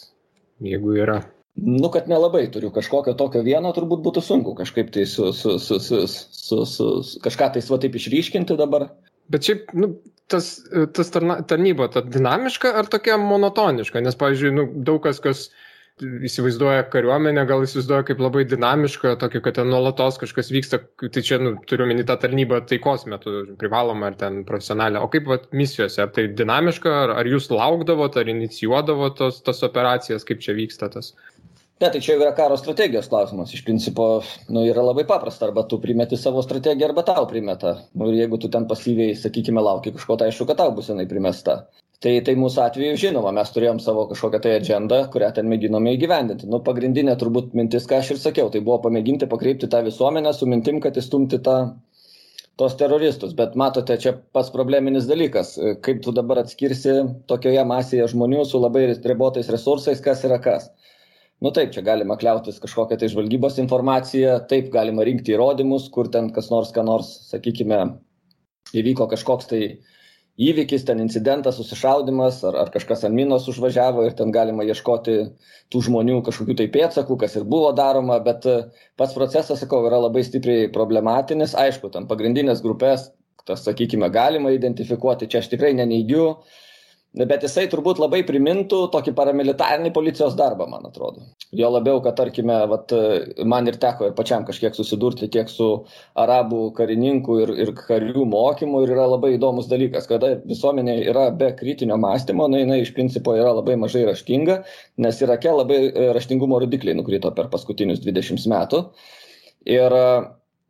jeigu yra. Nu, kad nelabai turiu kažkokio tokio vieno, turbūt būtų sunku kažkaip tai su, su, su, su, su, su, su kažką tai sva taip išryškinti dabar. Bet šiaip, nu, tas, tas tarna, tarnyba, ta dinamiška ar tokia monotoniška? Nes, pavyzdžiui, nu, daug kas, kas įsivaizduoja kariuomenę, gal įsivaizduoja kaip labai dinamišką, tokį, kad ten nuolatos kažkas vyksta, tai čia, nu, turiu minį tą tarnybą taikos metu, privaloma ar ten profesionalią. O kaip vat, misijose, ar tai dinamiška, ar, ar jūs laukdavot, ar inicijuodavot tos, tos operacijas, kaip čia vyksta tas? Ne, tai čia yra karo strategijos klausimas. Iš principo, nu, yra labai paprasta. Arba tu primeti savo strategiją, arba tau primeta. Nu, ir jeigu tu ten pasyviai, sakykime, lauki kažko, tai aišku, kad tau bus jinai primesta. Tai, tai mūsų atveju, žinoma, mes turėjom savo kažkokią tai agendą, kurią ten mėginome įgyvendinti. Nu, pagrindinė turbūt mintis, ką aš ir sakiau, tai buvo pamėginti pakreipti tą visuomenę su mintim, kad įstumti tą tos teroristus. Bet matote, čia pats probleminis dalykas. Kaip tu dabar atskirsi tokioje masėje žmonių su labai ribotais resursais, kas yra kas nu taip čia galima kliautis kažkokia tai žvalgybos informacija taip galima rinkti įrodymus kur ten kas nors ką nors sakykime įvyko kažkoks tai įvykis ten incidentas susišaudymas ar ar kažkas ant minos užvažiavo ir ten galima ieškoti tų žmonių kažkokių tai pėdsakų kas ir buvo daroma bet pats procesas sakau yra labai stipriai problematinis. Aišku ten pagrindines grupes tas sakykime galima identifikuoti čia aš tikrai neneigiu bet jisai turbūt labai primintų tokį paramilitarinį policijos darbą, man atrodo. Jo labiau, kad tarkime, vat, man ir teko ir pačiam kažkiek susidurti tiek su arabų karininkų ir, ir karių mokymu ir yra labai įdomus dalykas, kada visuomenė yra be kritinio mąstymo, na jinai iš principo yra labai mažai raštinga, nes Irake labai e, raštingumo rodikliai nukrito per paskutinius 20 metų. Ir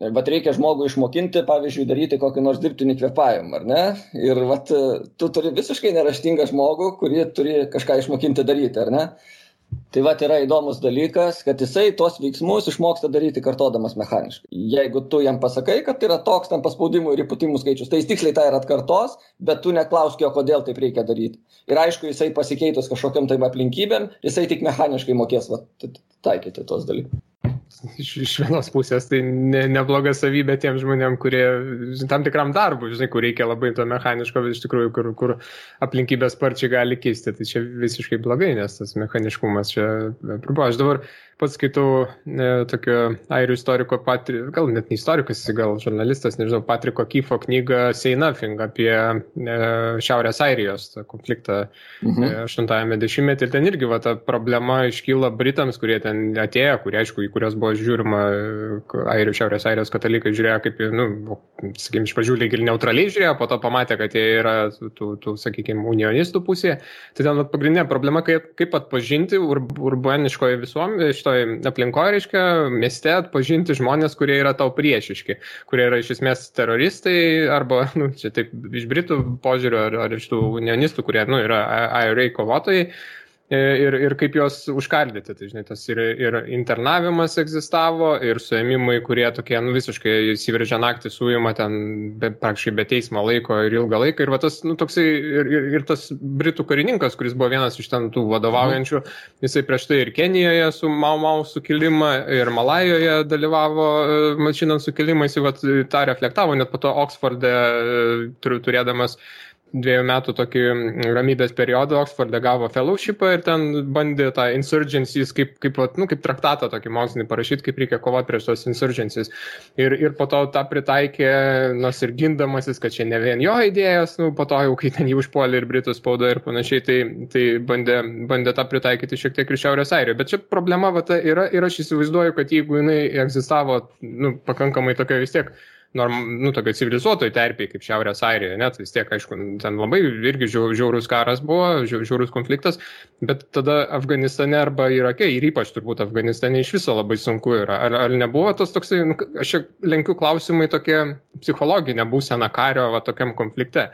vat reikia žmogų išmokinti, pavyzdžiui, daryti kokį nors dirbtinį kvėpavimą, ar ne? Ir vat, tu turi visiškai neraštingą žmogų, kurį turi kažką išmokinti daryti, ar ne? Tai va yra įdomus dalykas, kad jisai tos veiksmus išmoksta daryti kartodamas mechaniškai. Jeigu tu jam pasakai, kad tai yra toks ten paspaudimų ir įputimų skaičius, tai jis tiksliai tą ir atkartos, bet tu neklausk jo, kodėl taip reikia daryti. Ir aišku, jisai pasikeitus kažkokiam tai aplinkybėm, jisai tik mechaniškai mokės va, taikyti tos dalykus iš, iš vienos pusės tai ne, nebloga savybė tiem žmonėm, kurie tam tikram darbui, žinai, kur reikia labai to mechaniško, bet iš tikrųjų, kur, kur aplinkybės sparčiai gali keisti, tai čia visiškai blogai, nes tas mechaniškumas čia, pribu, aš dabar pats skaitau e, tokio airių istoriko, Patri, gal net ne istorikas, gal žurnalistas, nežinau, Patriko Kyfo knygą Say Nothing apie e, Šiaurės Airijos konfliktą mhm. e, 80-ame dešimtmetyje. Ir ten irgi va, ta problema iškyla Britams, kurie ten atėjo, kurie, aišku, į kurios buvo žiūrima, e, airių, Šiaurės Airijos katalikai žiūrėjo kaip, nu, sakykime, iš pradžių lyg ir neutraliai žiūrėjo, po to pamatė, kad jie yra tų, tų sakykime, unionistų pusėje. Tai ten pagrindinė problema, kaip, kaip atpažinti ur, urbaniškoje visuomenėje, toj aplinkoje, reiškia, mieste atpažinti žmonės, kurie yra tau priešiški, kurie yra iš esmės teroristai arba, nu, čia taip iš Britų požiūrio ar, ar iš tų unionistų, kurie, nu, yra IRA kovotojai E, ir, ir kaip juos užkardyti. Tai, žinai, tas ir, ir internavimas egzistavo, ir suėmimai, kurie tokie, nu, visiškai įsiveržia naktį, suima ten be, praktiškai be teismo laiko ir ilgą laiką. Ir va, tas, nu, toksai, ir, ir, ir tas britų karininkas, kuris buvo vienas iš ten tų vadovaujančių, jisai prieš tai ir Kenijoje su Mau Mau sukilimą, ir Malajoje dalyvavo e, mašinant sukilimą, jisai va, tą reflektavo, net po to Oksforde e, turėdamas dviejų metų tokį ramybės periodą Oksforde gavo fellowshipą ir ten bandė tą insurgencies kaip, kaip, nu, kaip traktatą tokį mokslinį parašyti, kaip reikia kovoti prieš tos insurgencies. Ir, ir po to tą pritaikė, nors ir gindamasis, kad čia ne vien jo idėjas, nu, po to jau kai ten jį užpuolė ir Britų spauda ir panašiai, tai, tai bandė, bandė tą pritaikyti šiek tiek ir Šiaurės Airijoje. Bet čia problema va, ta yra ir aš įsivaizduoju, kad jeigu jinai egzistavo nu, pakankamai tokia vis tiek norm, nu, tokio civilizuotojų terpiai kaip Šiaurės Airijoje, net vis tiek, aišku, ten labai irgi žiaurus karas buvo, žiaurus konfliktas, bet tada Afganistane arba Irake ir ypač turbūt Afganistane iš viso labai sunku yra. Ar, ar nebuvo tas toksai, nu, aš lenkiu klausimai tokie psichologinė būsena kario va tokiam konflikte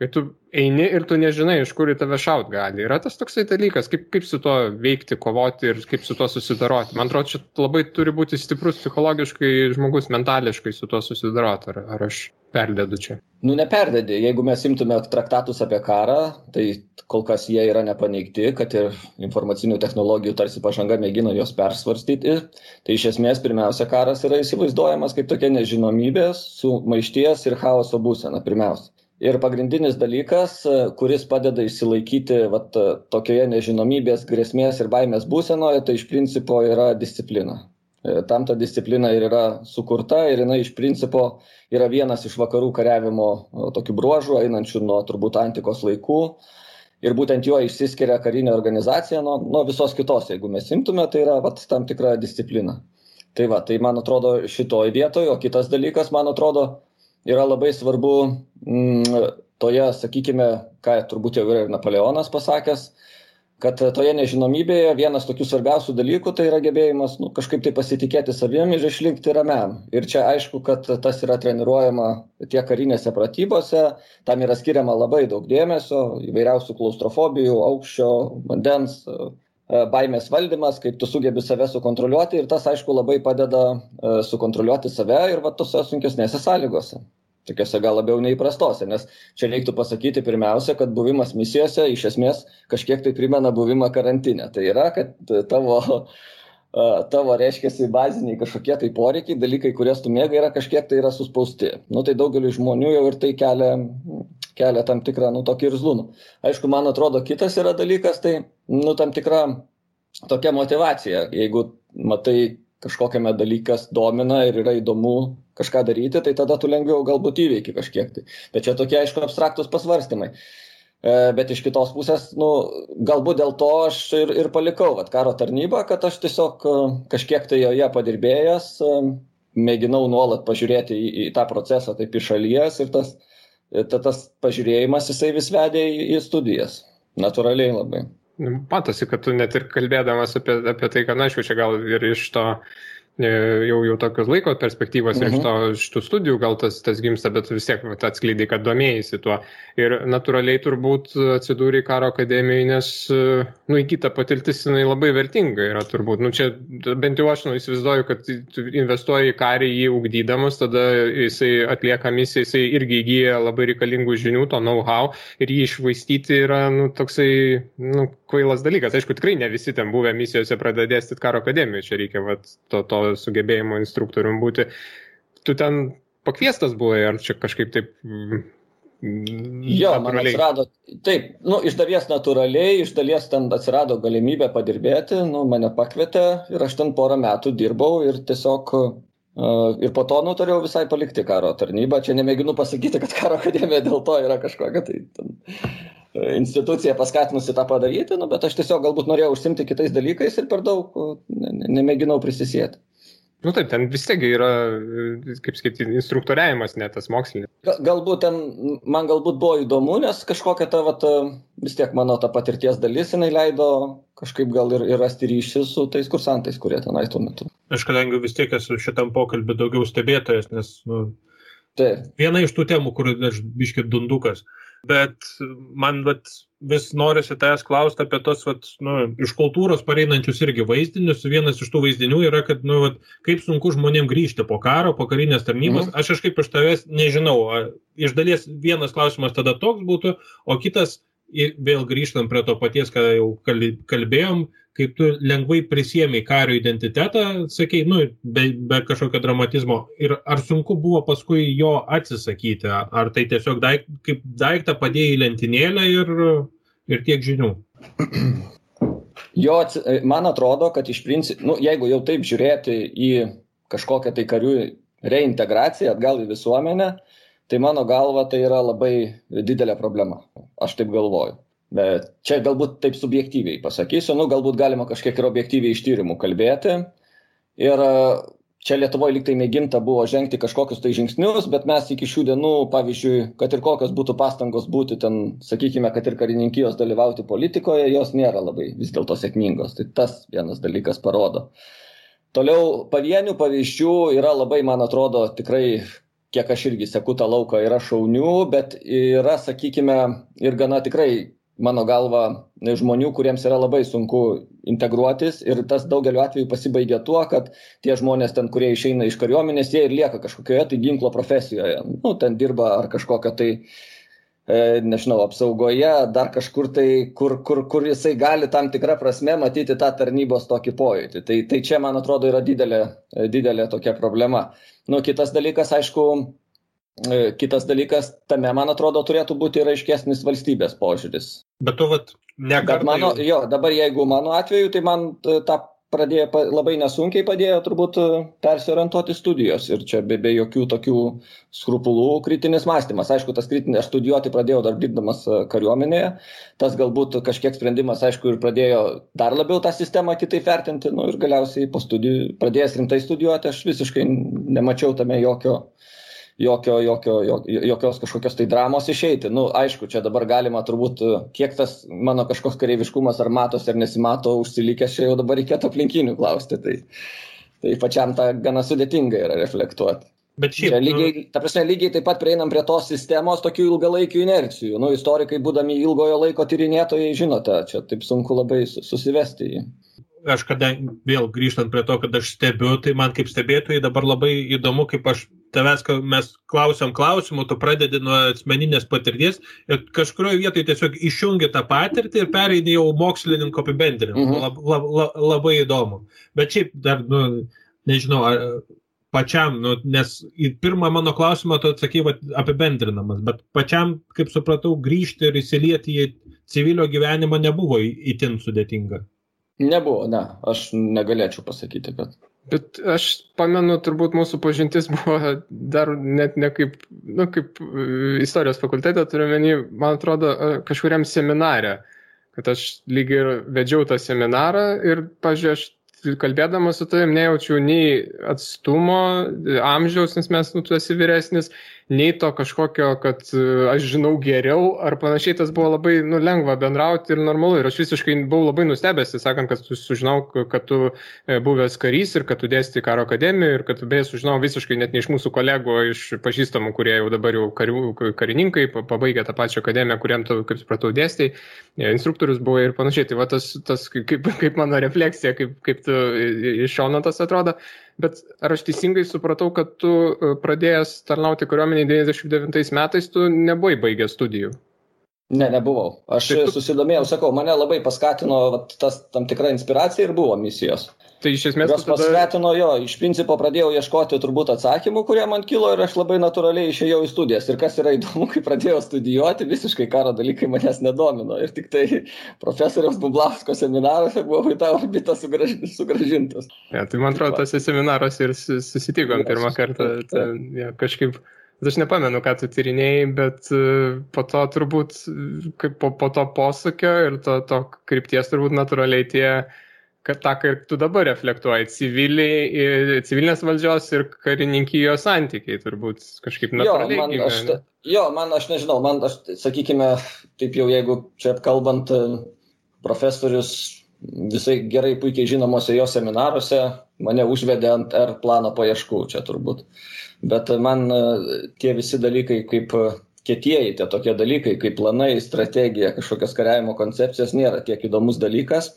kai tu eini ir tu nežinai, iš kur į tave šaut gali. Yra tas toksai dalykas, kaip, kaip su to veikti, kovoti ir kaip su to susidaroti. Man atrodo, čia labai turi būti stiprus psichologiškai žmogus, mentališkai su to susidaroti. Ar, ar aš perdėdu čia? Nu, neperdėdė. Jeigu mes imtume traktatus apie karą, tai kol kas jie yra nepaneigti, kad ir informacinių technologijų tarsi pažanga mėgina juos persvarstyti. Tai iš esmės pirmiausia, karas yra įsivaizduojamas kaip tokia nežinomybė su maišties ir chaoso būsena pirmiausia Ir pagrindinis dalykas, kuris padeda išsilaikyti vat, tokioje nežinomybės, grėsmės ir baimės būsenoje, tai iš principo yra disciplina. E, tam ta disciplina ir yra sukurta ir jinai iš principo yra vienas iš vakarų kariavimo tokių bruožų, einančių nuo turbūt antikos laikų. Ir būtent juo išsiskiria karinė organizacija nuo, nuo visos kitos, jeigu mes imtume, tai yra vat, tam tikra disciplina. Tai va, tai man atrodo šitoj vietoje, o kitas dalykas, man atrodo, yra labai svarbu mm, toje, sakykime, ką turbūt jau yra ir Napoleonas pasakęs, kad toje nežinomybėje vienas tokių svarbiausių dalykų tai yra gebėjimas nu, kažkaip tai pasitikėti savim ir išlikti ramiam. Ir čia aišku, kad tas yra treniruojama tiek karinėse pratybose, tam yra skiriama labai daug dėmesio, įvairiausių klaustrofobijų, aukščio, vandens, baimės valdymas, kaip tu sugebi save sukontroliuoti ir tas aišku labai padeda sukontroliuoti save ir va tose sunkesnėse sąlygose tokiose gal labiau neįprastose, nes čia reiktų pasakyti pirmiausia, kad buvimas misijose iš esmės kažkiek tai primena buvimą karantinę. Tai yra, kad tavo, tavo reiškia, baziniai kažkokie tai poreikiai, dalykai, kurias tu mėgai, yra kažkiek tai yra suspausti. Nu, tai daugeliu žmonių jau ir tai kelia, kelia tam tikrą, nu, tokį irzlumą. Aišku, man atrodo, kitas yra dalykas, tai, nu, tam tikra tokia motivacija. Jeigu matai kažkokiame dalykas domina ir yra įdomu kažką daryti, tai tada tu lengviau galbūt įveiki kažkiek tai. Bet čia tokie, aišku, abstraktus pasvarstymai. E, bet iš kitos pusės, nu, galbūt dėl to aš ir, ir palikau vat, karo tarnybą, kad aš tiesiog e, kažkiek tai joje padirbėjęs, e, mėginau nuolat pažiūrėti į, į tą procesą taip iš šalies ir tas, ta, tas pažiūrėjimas jisai vis vedė į, į studijas. Natūraliai labai. Matosi, kad tu net ir kalbėdamas apie, apie tai, kad, na, aišku, čia gal ir iš to E, jau, jau tokios laiko perspektyvos mhm. iš, to, iš tų studijų gal tas, tas gimsta, bet vis tiek atskleidai, kad domėjai tuo. Ir natūraliai turbūt atsidūrė karo akademijoje, nes, e, nu, įgyta patirtis jinai labai vertinga yra turbūt. Nu, čia bent jau aš nu, įsivaizduoju, kad tu investuoji į karį jį ugdydamas, tada jisai atlieka misiją, jisai irgi įgyja labai reikalingų žinių, to know-how ir jį išvaistyti yra, nu, toksai, nu, kvailas dalykas. Aišku, tikrai ne visi ten buvę misijose pradeda dėstyti karo akademijoje, čia reikia vat, to, to sugebėjimo instruktorium būti. Tu ten pakviestas buvai, ar čia kažkaip taip mm, Jo, man atsirado, taip, nu, iš dalies natūraliai, iš dalies ten atsirado galimybė padirbėti, nu, mane pakvietė ir aš ten porą metų dirbau ir tiesiog uh, ir po to nutarėjau visai palikti karo tarnybą. Čia nemėginu pasakyti, kad karo akademija dėl to yra kažkokia tai ten, institucija paskatinusi tą padaryti, nu, bet aš tiesiog galbūt norėjau užsimti kitais dalykais ir per daug nemėginau prisisėti. Nu taip, ten vis tiek yra, kaip sakyti, instruktoriavimas, ne tas mokslinis. Galbūt ten, man galbūt buvo įdomu, nes kažkokia ta, vat, vis tiek mano ta patirties dalis, jinai leido kažkaip gal ir, ir rasti ryšį su tais kursantais, kurie tenai tuo metu. Aš kadangi vis tiek esu šitam pokalbį daugiau stebėtojas, nes nu, Taip. viena iš tų temų, kur aš biškit dundukas. Uh, bet man vat, vis norisi tavęs klausti apie tos vat, nu, iš kultūros pareinančius irgi vaizdinius. Vienas iš tų vaizdinių yra, kad nu, vat, kaip sunku žmonėms grįžti po karo, po karinės tarnybos. Mm. Aš kažkaip iš tavęs nežinau. Iš dalies vienas klausimas tada toks būtų, o kitas, vėl grįžtant prie to paties, ką jau kalbėjom, kaip tu lengvai prisėmė kario identitetą, sakei, nu, be, be kažkokio dramatizmo. Ir ar sunku buvo paskui jo atsisakyti, ar tai tiesiog daik, kaip daiktą padėjai į lentynėlę ir, ir tiek žinių? Jo, man atrodo, kad iš principo, nu, jeigu jau taip žiūrėti į kažkokią tai karių reintegraciją atgal į visuomenę, tai mano galva tai yra labai didelė problema. Aš taip galvoju. Bet čia galbūt taip subjektyviai pasakysiu, nu, galbūt galima kažkiek ir objektyviai iš tyrimų kalbėti. Ir e, čia Lietuvoje liktai mėginta buvo žengti kažkokius tai žingsnius, bet mes iki šių dienų, pavyzdžiui, kad ir kokios būtų pastangos būti ten, sakykime, kad ir karininkijos dalyvauti politikoje, jos nėra labai vis dėlto sėkmingos. Tai tas vienas dalykas parodo. Toliau pavienių pavyzdžių yra labai, man atrodo, tikrai kiek aš irgi seku tą lauką, yra šaunių, bet yra, sakykime, ir gana tikrai mano galva, žmonių, kuriems yra labai sunku integruotis ir tas daugeliu atveju pasibaigia tuo, kad tie žmonės ten, kurie išeina iš kariuomenės, jie ir lieka kažkokioje tai ginklo profesijoje. Nu, ten dirba ar kažkokia tai, nežinau, apsaugoje, dar kažkur tai, kur, kur, kur jisai gali tam tikrą prasme matyti tą tarnybos tokį pojūtį. Tai, tai čia, man atrodo, yra didelė, didelė tokia problema. Nu, kitas dalykas, aišku, kitas dalykas, tame, man atrodo, turėtų būti ir aiškesnis valstybės požiūris. Bet tu, vat, ne Bet mano, jo, dabar jeigu mano atveju, tai man tą pradėjo labai nesunkiai padėjo turbūt e, persiorientuoti studijos. Ir čia be, be jokių tokių skrupulų kritinis mąstymas. Aišku, tas kritinis, aš studijuoti pradėjau dar dirbdamas e, kariuomenėje, tas galbūt kažkiek sprendimas, aišku, ir pradėjo dar labiau tą sistemą kitaip vertinti, nu ir galiausiai po studijų, pradėjęs rimtai studijuoti, aš visiškai nemačiau tame jokio jokio, jokio, jokios kažkokios tai dramos išeiti. Na, nu, aišku, čia dabar galima turbūt, kiek tas mano kažkoks kareiviškumas ar matosi ar nesimato užsilikęs, čia jau dabar reikėtų aplinkinių klausti. Tai, tai pačiam tą gana sudėtinga yra reflektuoti. Bet šiaip. Čia lygiai, ta prasme, lygiai taip pat prieinam prie tos sistemos tokių ilgalaikių inercijų. Nu, istorikai, būdami ilgojo laiko tyrinėtojai, žinote, čia taip sunku labai susivesti į aš kadangi vėl grįžtant prie to, kad aš stebiu, tai man kaip stebėtojai dabar labai įdomu, kaip aš tavęs, mes klausiam klausimų, tu pradedi nuo asmeninės patirties ir kažkurioje vietoje tiesiog išjungi tą patirtį ir pereini jau mokslininko apibendrinimą. Mhm. Lab, lab, lab, labai įdomu. Bet šiaip dar, nu, nežinau, ar, pačiam, nu, nes į pirmą mano klausimą tu atsakai apibendrinamas, bet pačiam, kaip supratau, grįžti ir įsilieti į civilio gyvenimą nebuvo įtin sudėtinga. Nebuvo, ne, aš negalėčiau pasakyti, kad. Bet aš pamenu, turbūt mūsų pažintis buvo dar net ne kaip, nu, kaip e, istorijos fakultete, turiu menį, man atrodo, e, kažkuriam seminarė, kad aš lygiai ir vedžiau tą seminarą ir, pažiūrėjau, aš kalbėdamas su tavim nejaučiu nei atstumo, amžiaus, nes mes, nu, tu esi vyresnis, nei to kažkokio, kad e, aš žinau geriau ar panašiai, tas buvo labai nu, lengva bendrauti ir normalu. Ir aš visiškai buvau labai nustebęs, sakant, kad sužinau, kad tu e, buvęs karys ir kad tu dėsti karo akademijoje ir kad beje sužinau visiškai net ne iš mūsų kolegų, iš pažįstamų, kurie jau dabar jau karių, karininkai, pabaigė tą pačią akademiją, kuriam tu, kaip supratau, dėstai, e, instruktorius buvo ir panašiai. Tai va tas, tas kaip, kaip mano refleksija, kaip, kaip tu iš šono tas atrodo. Bet ar aš teisingai supratau, kad tu e, pradėjęs tarnauti kariuomenį 99 metais, tu nebuvai baigęs studijų? Ne, nebuvau. Aš Taip, tu... susidomėjau, sakau, mane labai paskatino vat, tas tam tikra inspiracija ir buvo misijos. Tai iš esmės. Jos tada... paskatino jo, iš principo pradėjau ieškoti turbūt atsakymų, kurie man kilo ir aš labai natūraliai išėjau į studijas. Ir kas yra įdomu, kai pradėjau studijuoti, visiškai karo dalykai manęs nedomino. Ir tik tai profesoriaus Bublausko seminaruose buvo į tą orbitą sugraž... sugražintas. Ja, tai man atrodo, tose seminaruose ir susitikom pirmą kartą. Ta, ja, kažkaip Aš nepamenu, ką tu tyrinėjai, bet e, po to turbūt, po, po to posūkio ir to, to krypties turbūt natūraliai tie kad tą, kaip tu dabar reflektuoji, civiliai, civilinės valdžios ir karininkijos santykiai turbūt kažkaip natūraliai. Jo, man, aš, jo, man aš nežinau, man, aš, sakykime, taip jau jeigu čia kalbant, profesorius visai gerai puikiai žinomose jo seminaruose mane užvedė ant R plano paieškų čia turbūt. Bet man tie visi dalykai kaip kietieji, tie tokie dalykai kaip planai, strategija, kažkokios kariavimo koncepcijos nėra tiek įdomus dalykas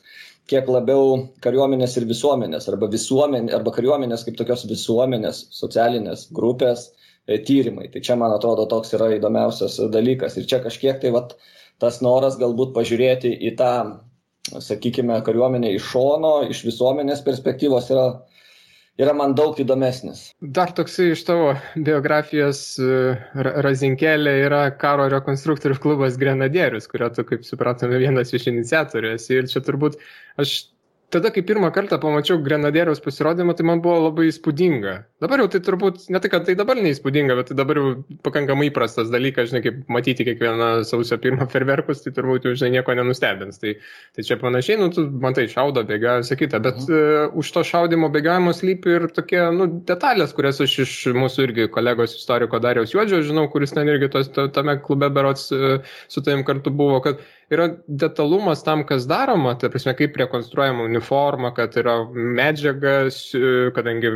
kiek labiau kariuomenės ir visuomenės, arba visuomenė, arba kariuomenės kaip tokios visuomenės, socialinės grupės e, tyrimai. Tai čia, man atrodo, toks yra įdomiausias dalykas. Ir čia kažkiek tai vat, tas noras galbūt pažiūrėti į tą, sakykime, kariuomenę iš šono, iš visuomenės perspektyvos yra yra man daug įdomesnis. Dar toksai iš tavo biografijos e, razinkelė yra karo rekonstruktorių klubas Grenadierius, kurio tu, kaip supratome, vienas iš iniciatorių esi. Ir čia turbūt aš tada, kai pirmą kartą pamačiau Grenadieriaus pasirodymą, tai man buvo labai įspūdinga. Dabar jau tai turbūt, ne tai, kad tai dabar neįspūdinga, bet tai dabar jau pakankamai įprastas dalykas, žinai, kaip matyti kiekvieną sausio pirmą ferverkus, tai turbūt jau, žinai, nieko nenustebins. Tai, tai čia panašiai, nu, tu matai, šaudo, bėga, sakyta, bet mhm. uh, už to šaudimo bėgavimo slypi ir tokie, nu, detalės, kurias aš iš mūsų irgi kolegos istoriko Dariaus Juodžio žinau, kuris ten irgi tos, tame klube berots uh, su tavim kartu buvo, kad yra detalumas tam, kas daroma, tai prasme, kaip rekonstruojama uniforma, kad yra medžiagas, kadangi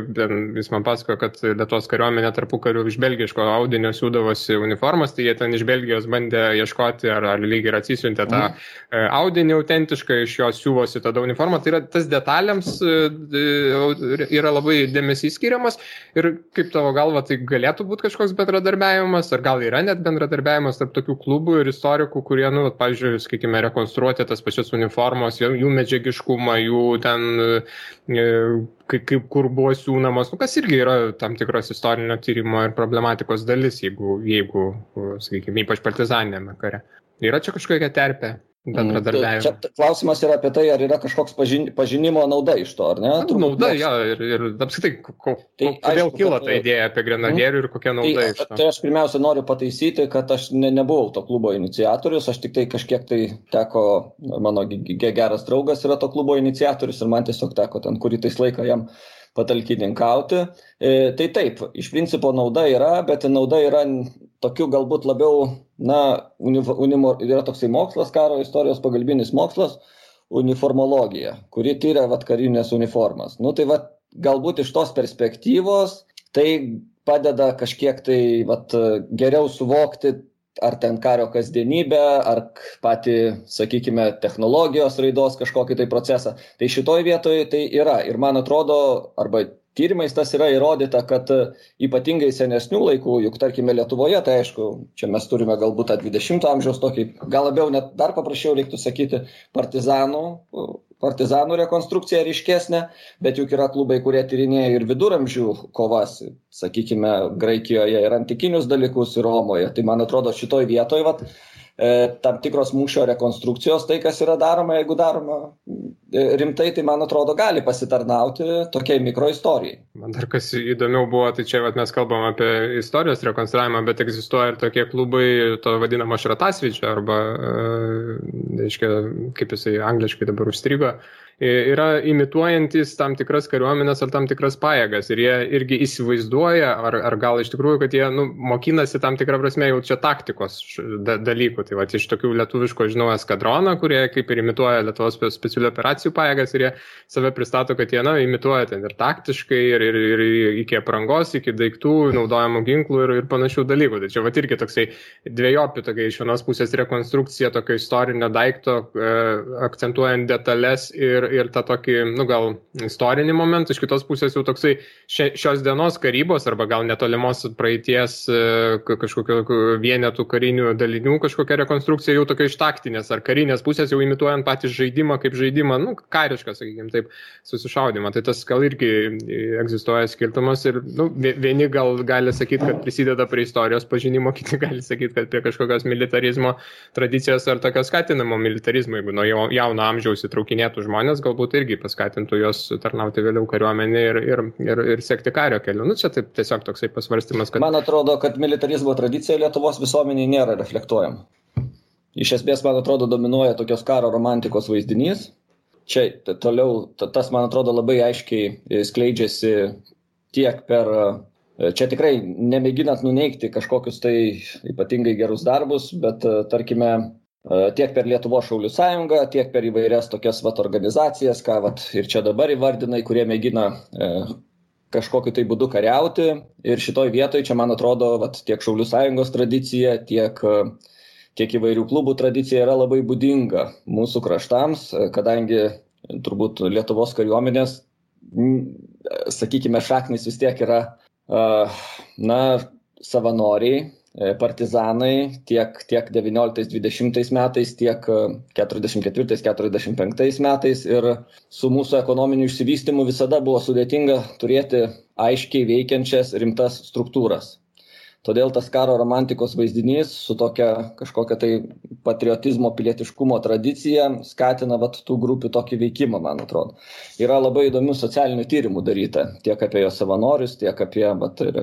jis man pasakojo, kad Lietuvos kariuomenė tarpu karių iš belgiško audinio siūdavosi uniformas, tai jie ten iš Belgijos bandė ieškoti, ar, ar lygiai ir atsisiuntė tą mm. audinį autentišką, iš jo siūvosi tada uniformą. Tai yra tas detalėms e, e, yra labai dėmesys skiriamas ir kaip tavo galva tai galėtų būti kažkoks bendradarbiavimas, ar gal yra net bendradarbiavimas tarp tokių klubų ir istorikų, kurie, nu, pavyzdžiui, sakykime, rekonstruoti tas pačias uniformas, jų medžiagiškumą, jų ten e, kaip, kaip kur buvo siūnamos, nu, kas irgi yra tam tikros istorinio tyrimo ir problematikos dalis, jeigu, jeigu sakykime, ypač partizaninėme kare. Yra čia kažkokia terpė bendradarbiavimo. Čia klausimas yra apie tai, ar yra kažkoks pažin, pažinimo nauda iš to, ar ne? Na, nauda, jo, ir, ir apskritai, ko, tai, kodėl aišku, kilo ta idėja apie grenadierių ir kokia nauda tai, iš to? Tai aš pirmiausia noriu pataisyti, kad aš ne, nebuvau to klubo iniciatorius, aš tik tai kažkiek tai teko, mano geras draugas yra to klubo iniciatorius ir man tiesiog teko ten kurį tais laiką jam patalkininkauti. E, tai taip, iš principo nauda yra, bet nauda yra tokiu galbūt labiau, na, unimo, yra toksai mokslas, karo istorijos pagalbinis mokslas, uniformologija, kuri tyria vat karinės uniformas. Nu tai vat galbūt iš tos perspektyvos tai padeda kažkiek tai vat geriau suvokti ar ten kario kasdienybę, ar patį, sakykime, technologijos raidos kažkokį tai procesą. Tai šitoj vietoje tai yra. Ir man atrodo, arba tyrimais tas yra įrodyta, kad ypatingai senesnių laikų, juk tarkime Lietuvoje, tai aišku, čia mes turime galbūt tą 20-ojo amžiaus tokį, gal labiau net dar paprasčiau reiktų sakyti, partizanų partizanų rekonstrukcija ryškesnė, bet juk yra klubai, kurie tyrinėja ir viduramžių kovas, sakykime, Graikijoje ir antikinius dalykus ir Romoje. Tai man atrodo šitoj vietoje vat, e, tam tikros mūšio rekonstrukcijos, tai kas yra daroma, jeigu daroma e, rimtai, tai man atrodo gali pasitarnauti tokiai mikroistorijai. Man dar kas įdomiau buvo, tai čia vat, mes kalbam apie istorijos rekonstravimą, bet egzistuoja ir tokie klubai, to vadinamo šratasvyčio arba, e, reiškia, kaip jisai angliškai dabar užstrigo, yra imituojantis tam tikras kariuomenės ar tam tikras pajėgas ir jie irgi įsivaizduoja, ar, ar gal iš tikrųjų, kad jie nu, mokinasi tam tikrą prasme jau čia taktikos da, dalykų. Tai va, iš tokių lietuviško žinau eskadroną, kurie kaip ir imituoja Lietuvos specialių operacijų pajėgas ir jie save pristato, kad jie na, imituoja ten ir taktiškai, ir, ir, ir iki aprangos, iki daiktų, naudojamų ginklų ir, ir panašių dalykų. Tai čia va irgi toksai dviejopi, tokia iš vienos pusės rekonstrukcija tokio istorinio daikto, e, akcentuojant detalės ir, ir tą tokį, nu gal istorinį momentą, iš kitos pusės jau toksai šios dienos karybos arba gal netolimos praeities e, kažkokio vienetų karinių dalinių kažkokia rekonstrukcija jau tokia iš taktinės ar karinės pusės jau imituojant patį žaidimą kaip žaidimą, nu, karišką, sakykime taip, susišaudimą. Tai tas gal irgi egzistuoja skirtumas ir nu, vieni gal gali sakyti, kad prisideda prie istorijos pažinimo, kiti gali sakyti, kad prie kažkokios militarizmo tradicijos ar tokio skatinamo militarizmo, jeigu nuo jauno amžiaus įtraukinėtų žmonės, tas galbūt irgi paskatintų juos tarnauti vėliau kariuomenį ir, ir, ir, ir sekti kario keliu. Nu, čia taip tiesiog toksai pasvarstymas, kad... Man atrodo, kad militarizmo tradicija Lietuvos visuomeniai nėra reflektuojama. Iš esmės, man atrodo, dominuoja tokios karo romantikos vaizdinys. Čia toliau, tas, man atrodo, labai aiškiai skleidžiasi tiek per Čia tikrai nemėginant nuneikti kažkokius tai ypatingai gerus darbus, bet tarkime, tiek per Lietuvo šaulių sąjungą, tiek per įvairias tokias vat organizacijas, ką vat ir čia dabar įvardinai, kurie mėgina e, kažkokiu tai būdu kariauti. Ir šitoj vietoj čia, man atrodo, vat, tiek šaulių sąjungos tradicija, tiek, tiek įvairių klubų tradicija yra labai būdinga mūsų kraštams, kadangi turbūt Lietuvos kariuomenės, sakykime, šaknis vis tiek yra, na, savanoriai, E, partizanai tiek, tiek 19-20 metais, tiek 44-45 e, metais. Ir su mūsų ekonominiu išsivystymu visada buvo sudėtinga turėti aiškiai veikiančias rimtas struktūras todėl tas karo romantikos vaizdinys su tokia kažkokia tai patriotizmo pilietiškumo tradicija skatina vat tų grupių tokį veikimą man atrodo. Yra labai įdomių socialinių tyrimų daryta tiek apie jo savanorius tiek apie vat ir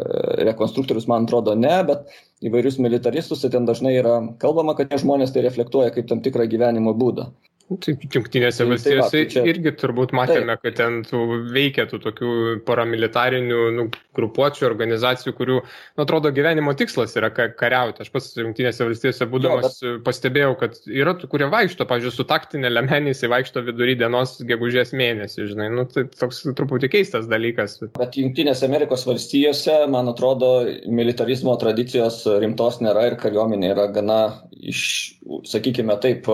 rekonstruktorius man atrodo ne bet įvairius militaristus tai ten dažnai yra kalbama kad tie žmonės tai reflektuoja kaip tam tikrą gyvenimo būdą Taip, jungtinėse tai, valstijose tai va, čia... irgi turbūt matėme, taip. kad ten tų veikia tų tokių paramilitarinių nu, grupuočių, organizacijų, kurių, nu, atrodo, gyvenimo tikslas yra kariauti. Aš pats jungtinėse valstijose būdamas jo, bet... pastebėjau, kad yra tų, kurie vaikšto, pažiūrėjau, su taktinė lemenė, jisai vaikšto vidury dienos gegužės mėnesį, žinai, nu, tai toks truputį keistas dalykas. Bet jungtinėse Amerikos valstijose, man atrodo, militarizmo tradicijos rimtos nėra ir kariuomenė yra gana iš, sakykime taip,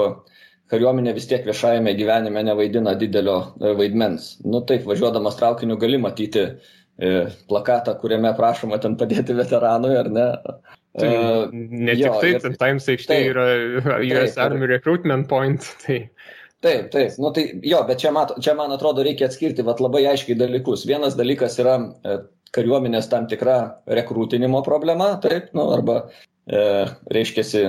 kariuomenė vis tiek viešajame gyvenime nevaidina didelio e, vaidmens. Nu taip, važiuodamas traukiniu gali matyti e, plakatą, kuriame prašoma ten padėti veteranui, ar ne? Tai ne jo, tik tai, ir, Times aikštė yra US Army Recruitment Point, tai Taip, taip, nu tai jo, bet čia, mat, čia man atrodo reikia atskirti vat, labai aiškiai dalykus. Vienas dalykas yra e, kariuomenės tam tikra rekrūtinimo problema, taip, nu, arba e, reiškiasi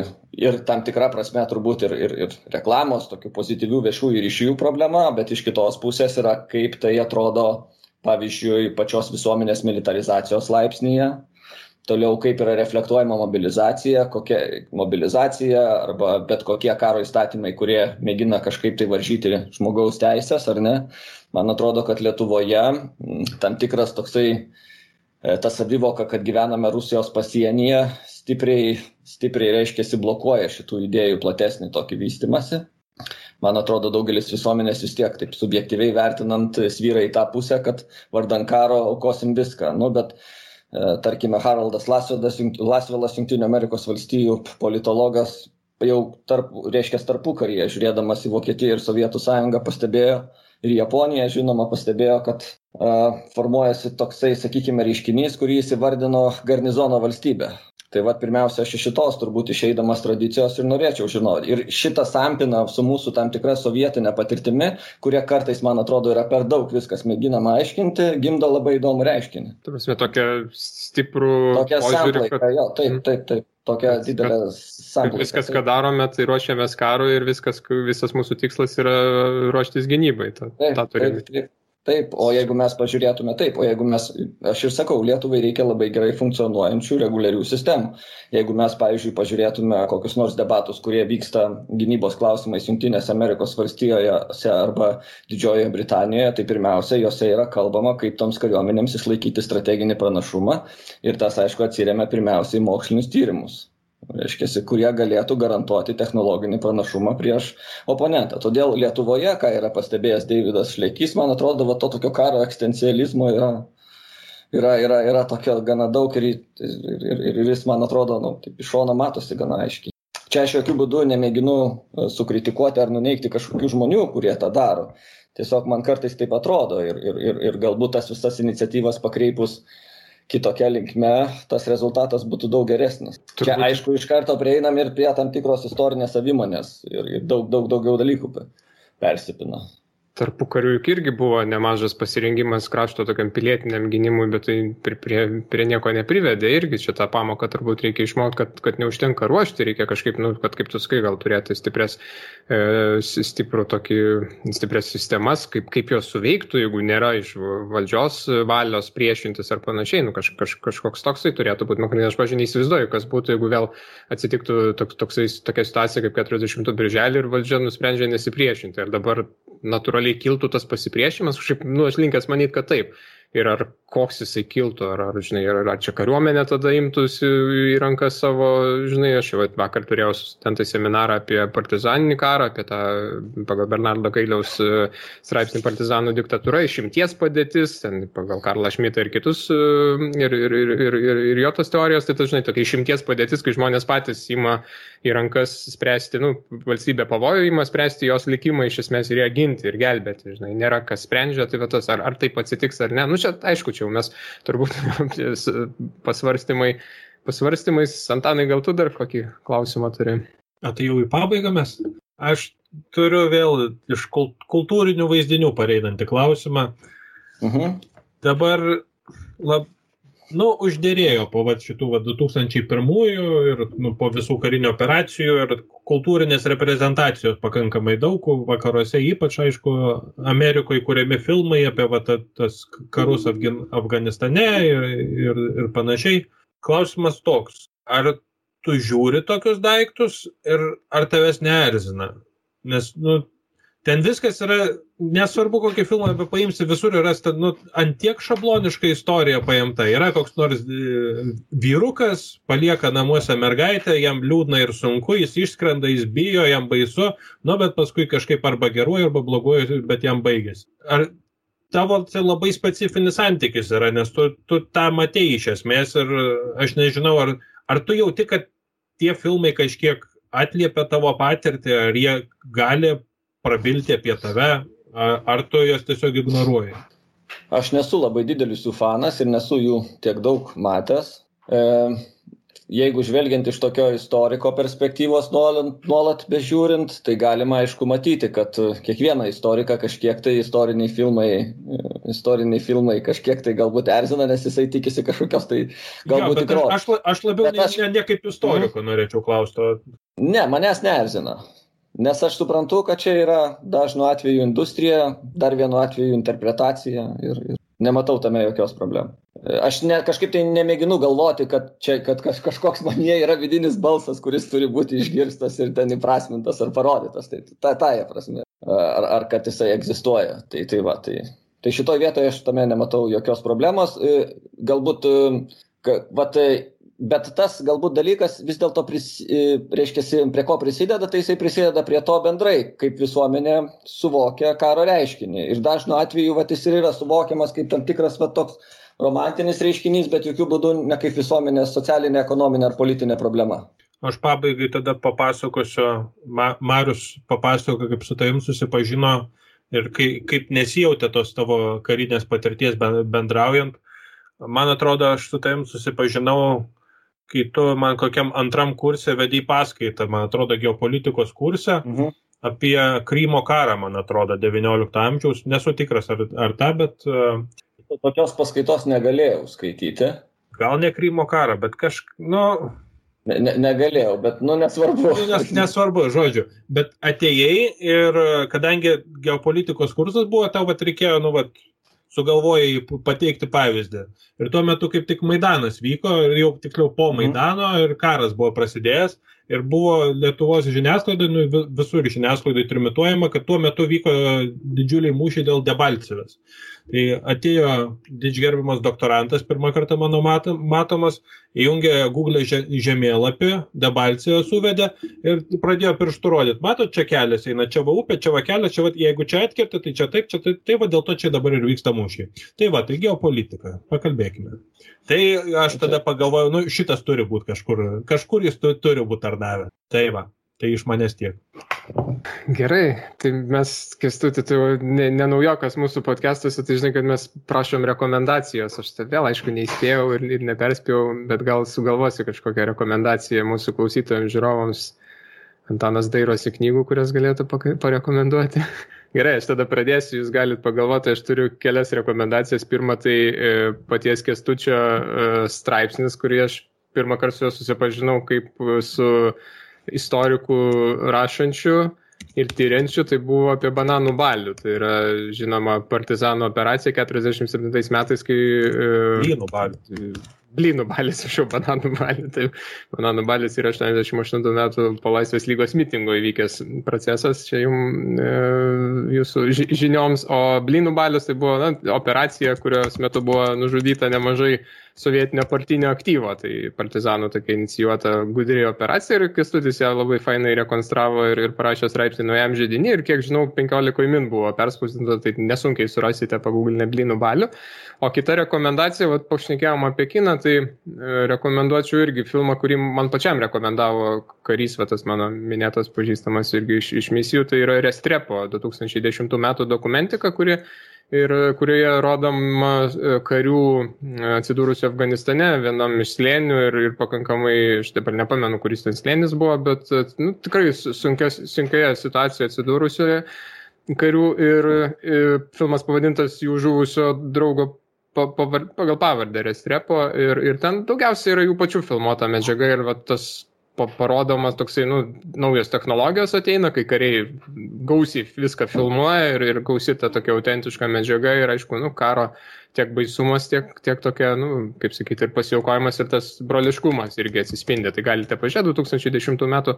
ir tam tikra prasme turbūt ir, ir, ir reklamos, tokių pozityvių viešųjų ryšių problema, bet iš kitos pusės yra, kaip tai atrodo, pavyzdžiui, pačios visuomenės militarizacijos laipsnyje. Toliau kaip yra reflektuojama mobilizacija kokia mobilizacija arba bet kokie karo įstatymai kurie mėgina kažkaip tai varžyti žmogaus teises ar ne? Man atrodo kad lietuvoje tam tikras toksai e, ta savivoka kad gyvename rusijos pasienyje stipriai stipriai reiškiasi blokuoja šitų idėjų platesnį tokį vystymąsi man atrodo daugelis visuomenės vis tiek taip subjektyviai vertinant svyra į tą pusę kad vardan karo aukosim viską. Nu bet E, tarkime, Haraldas Lasvelas, Lasvelas Junktinių Amerikos valstijų politologas, jau tarp, reiškia tarpukaryje, žiūrėdamas į Vokietiją ir Sovietų sąjungą, pastebėjo ir Japoniją, žinoma, pastebėjo, kad a, formuojasi toksai, sakykime, reiškinys, kurį jis įvardino garnizono valstybė tai vat pirmiausia aš iš šitos turbūt išeidamas tradicijos ir norėčiau žinoti ir šitą sampina su mūsų tam tikra sovietine patirtimi kuria kartais man atrodo yra per daug viskas mėginama aiškinti gimdo labai įdomų reiškinį ta prasme tokią stiprų tokią samplaiką jo taip Mhm. taip taip tokia Kad- didelė kad samplaika viskas, ką darome, tai ruošiamės karui ir viskas, visas mūsų tikslas yra ruoštis gynybai. Ta, Taip, tą turime. taip, taip, taip, o jeigu mes pažiūrėtume taip, o jeigu mes, aš ir sakau, Lietuvai reikia labai gerai funkcionuojančių reguliarių sistemų. Jeigu mes, pavyzdžiui, pažiūrėtume kokius nors debatus, kurie vyksta gynybos klausimais Junktinėse Amerikos valstijose arba Didžiojoje Britanijoje, tai pirmiausia, juose yra kalbama, kaip toms kariuomenėms išlaikyti strateginį pranašumą ir tas, aišku, atsiriamia pirmiausiai į mokslinius tyrimus. Reiškia, kurie galėtų garantuoti technologinį pranašumą prieš oponentą. Todėl Lietuvoje, ką yra pastebėjęs Davidas Šleikys, man atrodo, va, to tokio karo ekstencializmo yra, yra, yra, yra tokio gana daug ir, ir, ir, ir jis, man atrodo, nu, taip, iš šono matosi gana aiškiai. Čia aš jokių būdų nemėginu e, sukritikuoti ar nuneikti kažkokių žmonių, kurie tą daro. Tiesiog man kartais taip atrodo ir, ir, ir, ir galbūt tas visas iniciatyvas pakreipus kitokia linkme, tas rezultatas būtų daug geresnis. Turbūt. Čia aišku iš karto prieinam ir prie tam tikros istorinės savimonės ir, ir daug, daug daugiau dalykų pe- persipina. Tarpu karių juk irgi buvo nemažas pasirengimas krašto tokiam pilietiniam gynimui, bet tai prie, prie, nieko neprivedė. Irgi čia tą pamoką turbūt reikia išmokti, kad, kad neužtenka ruošti, reikia kažkaip, nu, kad kaip tu sakai, gal turėti stiprias, e, stiprų tokį, stiprias sistemas, kaip, kaip jos suveiktų, jeigu nėra iš valdžios valios priešintis ar panašiai. Nu, kaž, kaž, kažkoks toksai turėtų būti mechanizmas. Aš pažiūrėjau, neįsivaizduoju, kas būtų, jeigu vėl atsitiktų toks, toksai, tokia situacija kaip 40 birželį ir valdžia nusprendžia nesipriešinti. Ir dabar natūraliai kiltų tas pasipriešinimas, kažkaip, nu, aš linkęs manyti, kad taip. Ir ar koks jisai kiltų, ar, ar žinai, ar, ar čia kariuomenė tada imtųsi į rankas savo, žinai, aš jau vakar turėjau ten tai seminarą apie partizaninį karą, apie tą pagal Bernardo Gailiaus e, straipsnį partizanų diktatūra, išimties padėtis, ten pagal Karlą Šmitą ir kitus, e, ir, ir, ir, ir, ir, ir jo tos teorijos, tai tas, žinai, tokia išimties padėtis, kai žmonės patys ima į rankas spręsti, nu, valstybė pavojų ima spręsti jos likimą iš esmės ir ją ginti ir gelbėti, žinai, nėra kas sprendžia, tai va tas, ar, ar taip atsitiks ar ne. Nu, čia aišku, čia jau mes turbūt pasvarstymai, pasvarstymais, Antanai, gal tu dar kokį klausimą turi? O tai jau į pabaigą mes? Aš turiu vėl iš kul- kultūrinių vaizdinių pareinantį klausimą. Mhm. Dabar, lab, nu, uždėrėjo po vat, šitų vat, 2001 ir nu, po visų karinių operacijų ir kultūrinės reprezentacijos pakankamai daug, vakaruose ypač, aišku, Amerikoje kuriami filmai apie vat, ta- tas karus Afgan Afganistane ir, ir, ir panašiai. Klausimas toks, ar tu žiūri tokius daiktus ir ar tavęs neerzina? Nes, nu, ten viskas yra, nesvarbu kokį filmą apie paimsi, visur yra nu, antiek šabloniška istorija paimta. Yra koks nors e, vyrukas, palieka namuose mergaitę, jam liūdna ir sunku, jis išskrenda, jis bijo, jam baisu, nu, bet paskui kažkaip arba geruoju, arba bloguoju, bet jam baigėsi. Ar tavo tai labai specifinis santykis yra, nes tu, tu tą matei iš esmės ir aš nežinau, ar, ar tu jauti, kad tie filmai kažkiek atliepia tavo patirtį, ar jie gali prabilti apie tave, ar, tu juos tiesiog ignoruoji. Aš nesu labai didelis jų fanas ir nesu jų tiek daug matęs. E, jeigu žvelgiant iš tokio istoriko perspektyvos nuolat, nuolat bežiūrint, tai galima aišku matyti, kad kiekvieną istoriką kažkiek tai istoriniai filmai, istoriniai filmai kažkiek tai galbūt erzina, nes jisai tikisi kažkokios tai galbūt tikros. Aš, aš labiau ne, aš... ne, ne kaip istoriko mm. norėčiau klausti. Ne, manęs neerzina. Nes aš suprantu, kad čia yra dažnu atveju industrija, dar vienu atveju interpretacija ir, ir nematau tame jokios problemos. Aš ne, kažkaip tai nemėginu galvoti, kad čia kad kaž, kažkoks manie yra vidinis balsas, kuris turi būti išgirstas ir ten įprasmintas ar parodytas. Tai ta, tąją prasme. Ar, ar kad jisai egzistuoja. Tai, tai va, tai, tai šitoje vietoje aš tame nematau jokios problemos. Galbūt, va, tai bet tas galbūt dalykas vis dėlto, reiškia, prie ko prisideda, tai jisai prisideda prie to bendrai, kaip visuomenė suvokia karo reiškinį. Ir dažnu atveju vat, jis ir yra suvokiamas kaip tam tikras vat, toks romantinis reiškinys, bet jokių būdų ne kaip visuomenės socialinė, ekonominė ar politinė problema. Aš pabaigai tada papasakosiu, Ma, Marius papasakojo, kaip su tavim susipažino ir kaip, kaip nesijautė tos tavo karinės patirties bendraujant. Man atrodo, aš su tavim susipažinau kai tu man kokiam antram kursė vedai paskaitą, man atrodo, geopolitikos kursą mhm. apie Krymo karą, man atrodo, XIX amžiaus. Nesu tikras, ar, ar tą, bet... Tokios paskaitos negalėjau skaityti. Gal ne Krymo karą, bet kažkaip, nu... Ne, ne, negalėjau, bet, nu, nesvarbu. Nes, nesvarbu, žodžiu. Bet atėjai ir kadangi geopolitikos kursas buvo, tau vat reikėjo, nu, vat, sugalvojai pateikti pavyzdį. Ir tuo metu kaip tik Maidanas vyko, ir jau tiksliau po mhm. Maidano, ir karas buvo prasidėjęs, ir buvo Lietuvos žiniasklaidai, nu, visur žiniasklaidai trimituojama, kad tuo metu vyko didžiuliai mūšiai dėl Debalcevės. Tai atėjo didžgerbiamas doktorantas, pirmą kartą mano matomas, įjungė Google žemėlapį, Debalciją suvedė ir pradėjo pirštų rodyti. Matot, čia kelias eina, čia va upė, čia va kelias, čia va, jeigu čia atkirti, tai čia taip, čia taip, tai va dėl to čia dabar ir vyksta mūšiai. Tai va, tai geopolitika, pakalbėkime. Tai aš tada pagalvojau, nu šitas turi būti kažkur, kažkur jis turi būti tardavę. Tai va. Tai iš manęs tiek. Gerai, tai mes, kestuti, tai ne, ne naujokas mūsų podcastuose, tai žinai, kad mes prašom rekomendacijos. Aš tai vėl, aišku, neįspėjau ir, ir neperspėjau, bet gal sugalvosiu kažkokią rekomendaciją mūsų klausytojams, žiūrovams. Antanas dairosi knygų, kurias galėtų parekomenduoti. Gerai, aš tada pradėsiu, jūs galite pagalvoti, aš turiu kelias rekomendacijas. Pirma, tai e, paties kestučio e, straipsnis, kurį aš pirmą kartą su juo susipažinau kaip su istorikų rašančių ir tyriančių, tai buvo apie bananų balių. Tai yra, žinoma, partizanų operacija 47 metais, kai... Blynų balių. Blynų balis, aš jau bananų balį. Tai bananų balis yra 88 metų po Laisvės lygos mitingo įvykęs procesas, čia jums e, jūsų žinioms, o blynų balis tai buvo na, operacija, kurios metu buvo nužudyta nemažai sovietinio partinio aktyvo, tai partizanų tokia inicijuota gudri operacija ir Kestutis ją labai fainai rekonstravo ir, ir parašė straipsnį naujam žydinį ir kiek žinau, 15 min buvo perspausdinta, tai nesunkiai surasite paguglinę blynų balių. O kita rekomendacija, vad pašnekėjom apie kiną, tai e, rekomenduočiau irgi filmą, kurį man pačiam rekomendavo karys, va tas mano minėtas pažįstamas irgi iš, iš misijų, tai yra Restrepo 2010 metų dokumentika, kuri ir kurioje rodoma e, karių e, atsidūrusių Afganistane vienam iš slėnių ir, ir pakankamai, aš dabar nepamenu, kuris ten slėnis buvo, bet e, nu, tikrai sunkias, sunkioje situacijoje atsidūrusioje karių ir, ir filmas pavadintas jų žuvusio draugo pa, pa, pagal pavardę Restrepo ir, ir ten daugiausiai yra jų pačių filmuota medžiaga ir va, tas parodomas toksai, nu, naujos technologijos ateina, kai kariai gausiai viską filmuoja ir, ir gausi ta tokia autentiška medžiaga ir, aišku, nu, karo tiek baisumas, tiek, tiek tokia, nu, kaip sakyti, ir pasiaukojimas ir tas broliškumas irgi atsispindi. Tai galite pažiūrėti 2010 metų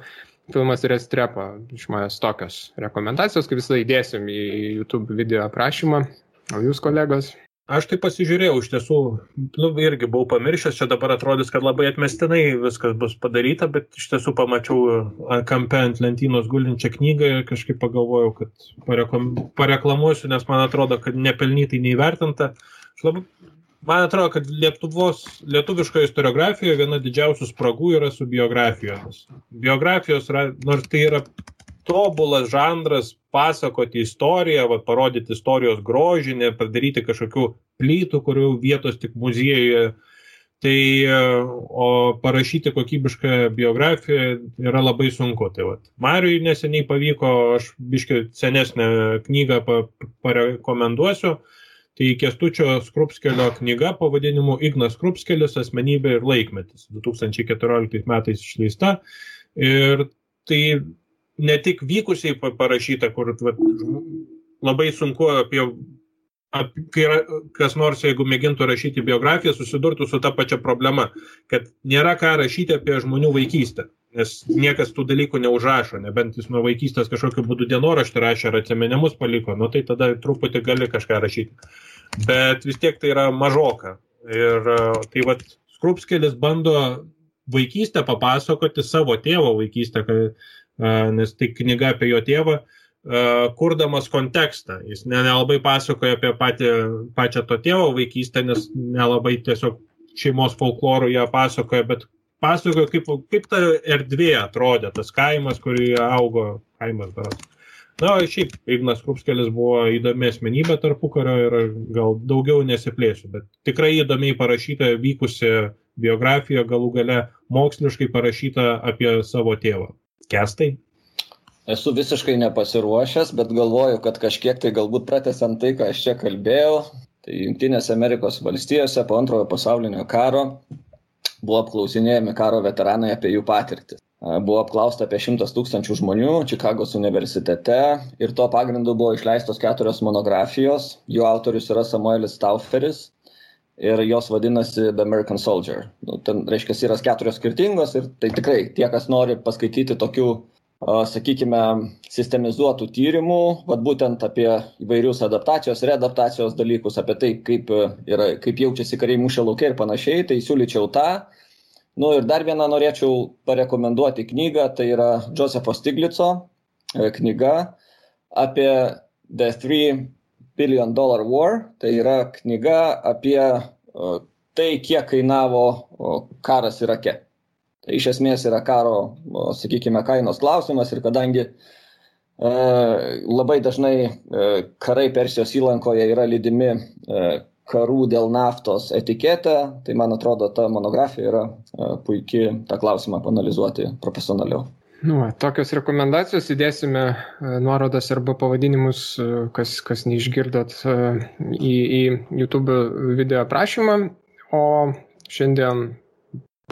filmas Restrepo, iš manęs tokios rekomendacijos, kaip visada įdėsim į YouTube video aprašymą. O jūs, kolegos? Aš tai pasižiūrėjau, iš tiesų, nu, irgi buvau pamiršęs, čia dabar atrodys, kad labai atmestinai viskas bus padaryta, bet iš tiesų pamačiau kampe ant lentynos gulinčią knygą ir kažkaip pagalvojau, kad parekom, pareklamuosiu, nes man atrodo, kad nepelnytai neįvertinta. Labai, man atrodo, kad Lietuvos, lietuviškoje istoriografijoje viena didžiausių spragų yra su biografijomis. Biografijos, nors tai yra tobulas žanras pasakoti istoriją, va, parodyti istorijos grožinę, padaryti kažkokių plytų, kurių vietos tik muziejuje Tai o parašyti kokybišką biografiją yra labai sunku. Tai vat, Mariui neseniai pavyko, aš biškiu senesnę knygą parekomenduosiu. Tai Kestučio Skrupskelio knyga pavadinimu Ignas Skrupskelis asmenybė ir laikmetis. 2014 metais išleista. Ir tai ne tik vykusiai parašyta, kur vat, labai sunku apie yra, kas nors, jeigu mėgintų rašyti biografiją, susidurtų su ta pačia problema, kad nėra ką rašyti apie žmonių vaikystę, nes niekas tų dalykų neužrašo, nebent jis nuo vaikystės kažkokiu būdu dienoraštį rašė ar atsimenimus paliko, nu tai tada truputį gali kažką rašyti. Bet vis tiek tai yra mažoka. Ir tai vad, Skrupskelis bando vaikystę papasakoti savo tėvo vaikystę, nes tai knyga apie jo tėvą kurdamas kontekstą. Jis nelabai pasakoja apie patį, pačią to tėvo vaikystę, nes nelabai tiesiog šeimos folklorų ją pasakoja, bet pasakoja, kaip, kaip ta erdvė atrodė, tas kaimas, kurį augo kaimas daras. Na, šiaip Ignas Krupskelis buvo įdomi asmenybė tarpukario ir gal daugiau nesiplėsiu, bet tikrai įdomiai parašyta, vykusi biografija, galų gale moksliškai parašyta apie savo tėvą. Kestai? Esu visiškai nepasiruošęs, bet galvoju, kad kažkiek tai galbūt pratesiant tai, ką aš čia kalbėjau, tai Junktinėse Amerikos valstijose po antrojo pasaulinio karo buvo apklausinėjami karo veteranai apie jų patirtį. Buvo apklausta apie 100 tūkstančių žmonių Čikagos universitete ir tuo pagrindu buvo išleistos keturios monografijos. Jų autorius yra Samuelis Stauferis ir jos vadinasi The American Soldier. Nu, ten, reiškia, yra keturios skirtingos ir tai tikrai tie, kas nori paskaityti tokių sakykime, sistemizuotų tyrimų, vat būtent apie įvairius adaptacijos, readaptacijos dalykus, apie tai, kaip, yra, kaip jaučiasi kariai mūšio laukia ir panašiai, tai siūlyčiau tą. Nu ir dar vieną norėčiau parekomenduoti knygą, tai yra Josepho Stiglico e, knyga apie The 3 Billion Dollar War, tai yra knyga apie tai, kiek kainavo karas Irake. Tai iš esmės yra karo, sakykime, kainos klausimas ir kadangi e, labai dažnai e, karai Persijos įlankoje yra lydimi e, karų dėl naftos etiketę, tai man atrodo, ta monografija yra e, puikiai tą klausimą panalizuoti profesionaliau. Nu, tokios rekomendacijos įdėsime e, nuorodas arba pavadinimus, e, kas, kas neišgirdot e, į, į YouTube video aprašymą. O šiandien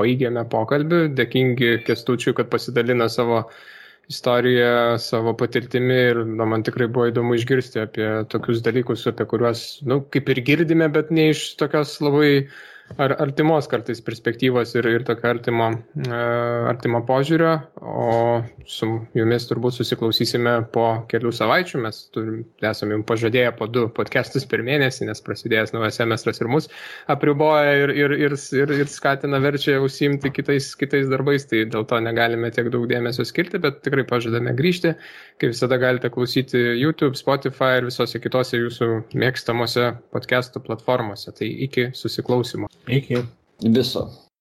baigėme pokalbį, dėkingi Kestučiui, kad pasidalino savo istoriją, savo patirtimi ir na, man tikrai buvo įdomu išgirsti apie tokius dalykus, apie kuriuos, nu, kaip ir girdime, bet ne iš tokios labai uh, ar artimos kartais perspektyvos ir, ir tokio artimo, e, artimo požiūrio, o su jumis turbūt susiklausysime po kelių savaičių. Mes turim, esame jums pažadėję po du podcastus per mėnesį, nes prasidėjęs naujas semestras ir mus apriboja ir, ir, ir, ir, ir skatina verčia užsiimti kitais, kitais darbais, tai dėl to negalime tiek daug dėmesio skirti, bet tikrai pažadame grįžti. Kaip visada galite klausyti YouTube, Spotify ir visose kitose jūsų mėgstamose podcastų platformose. Tai iki susiklausimo. Iki. Viso.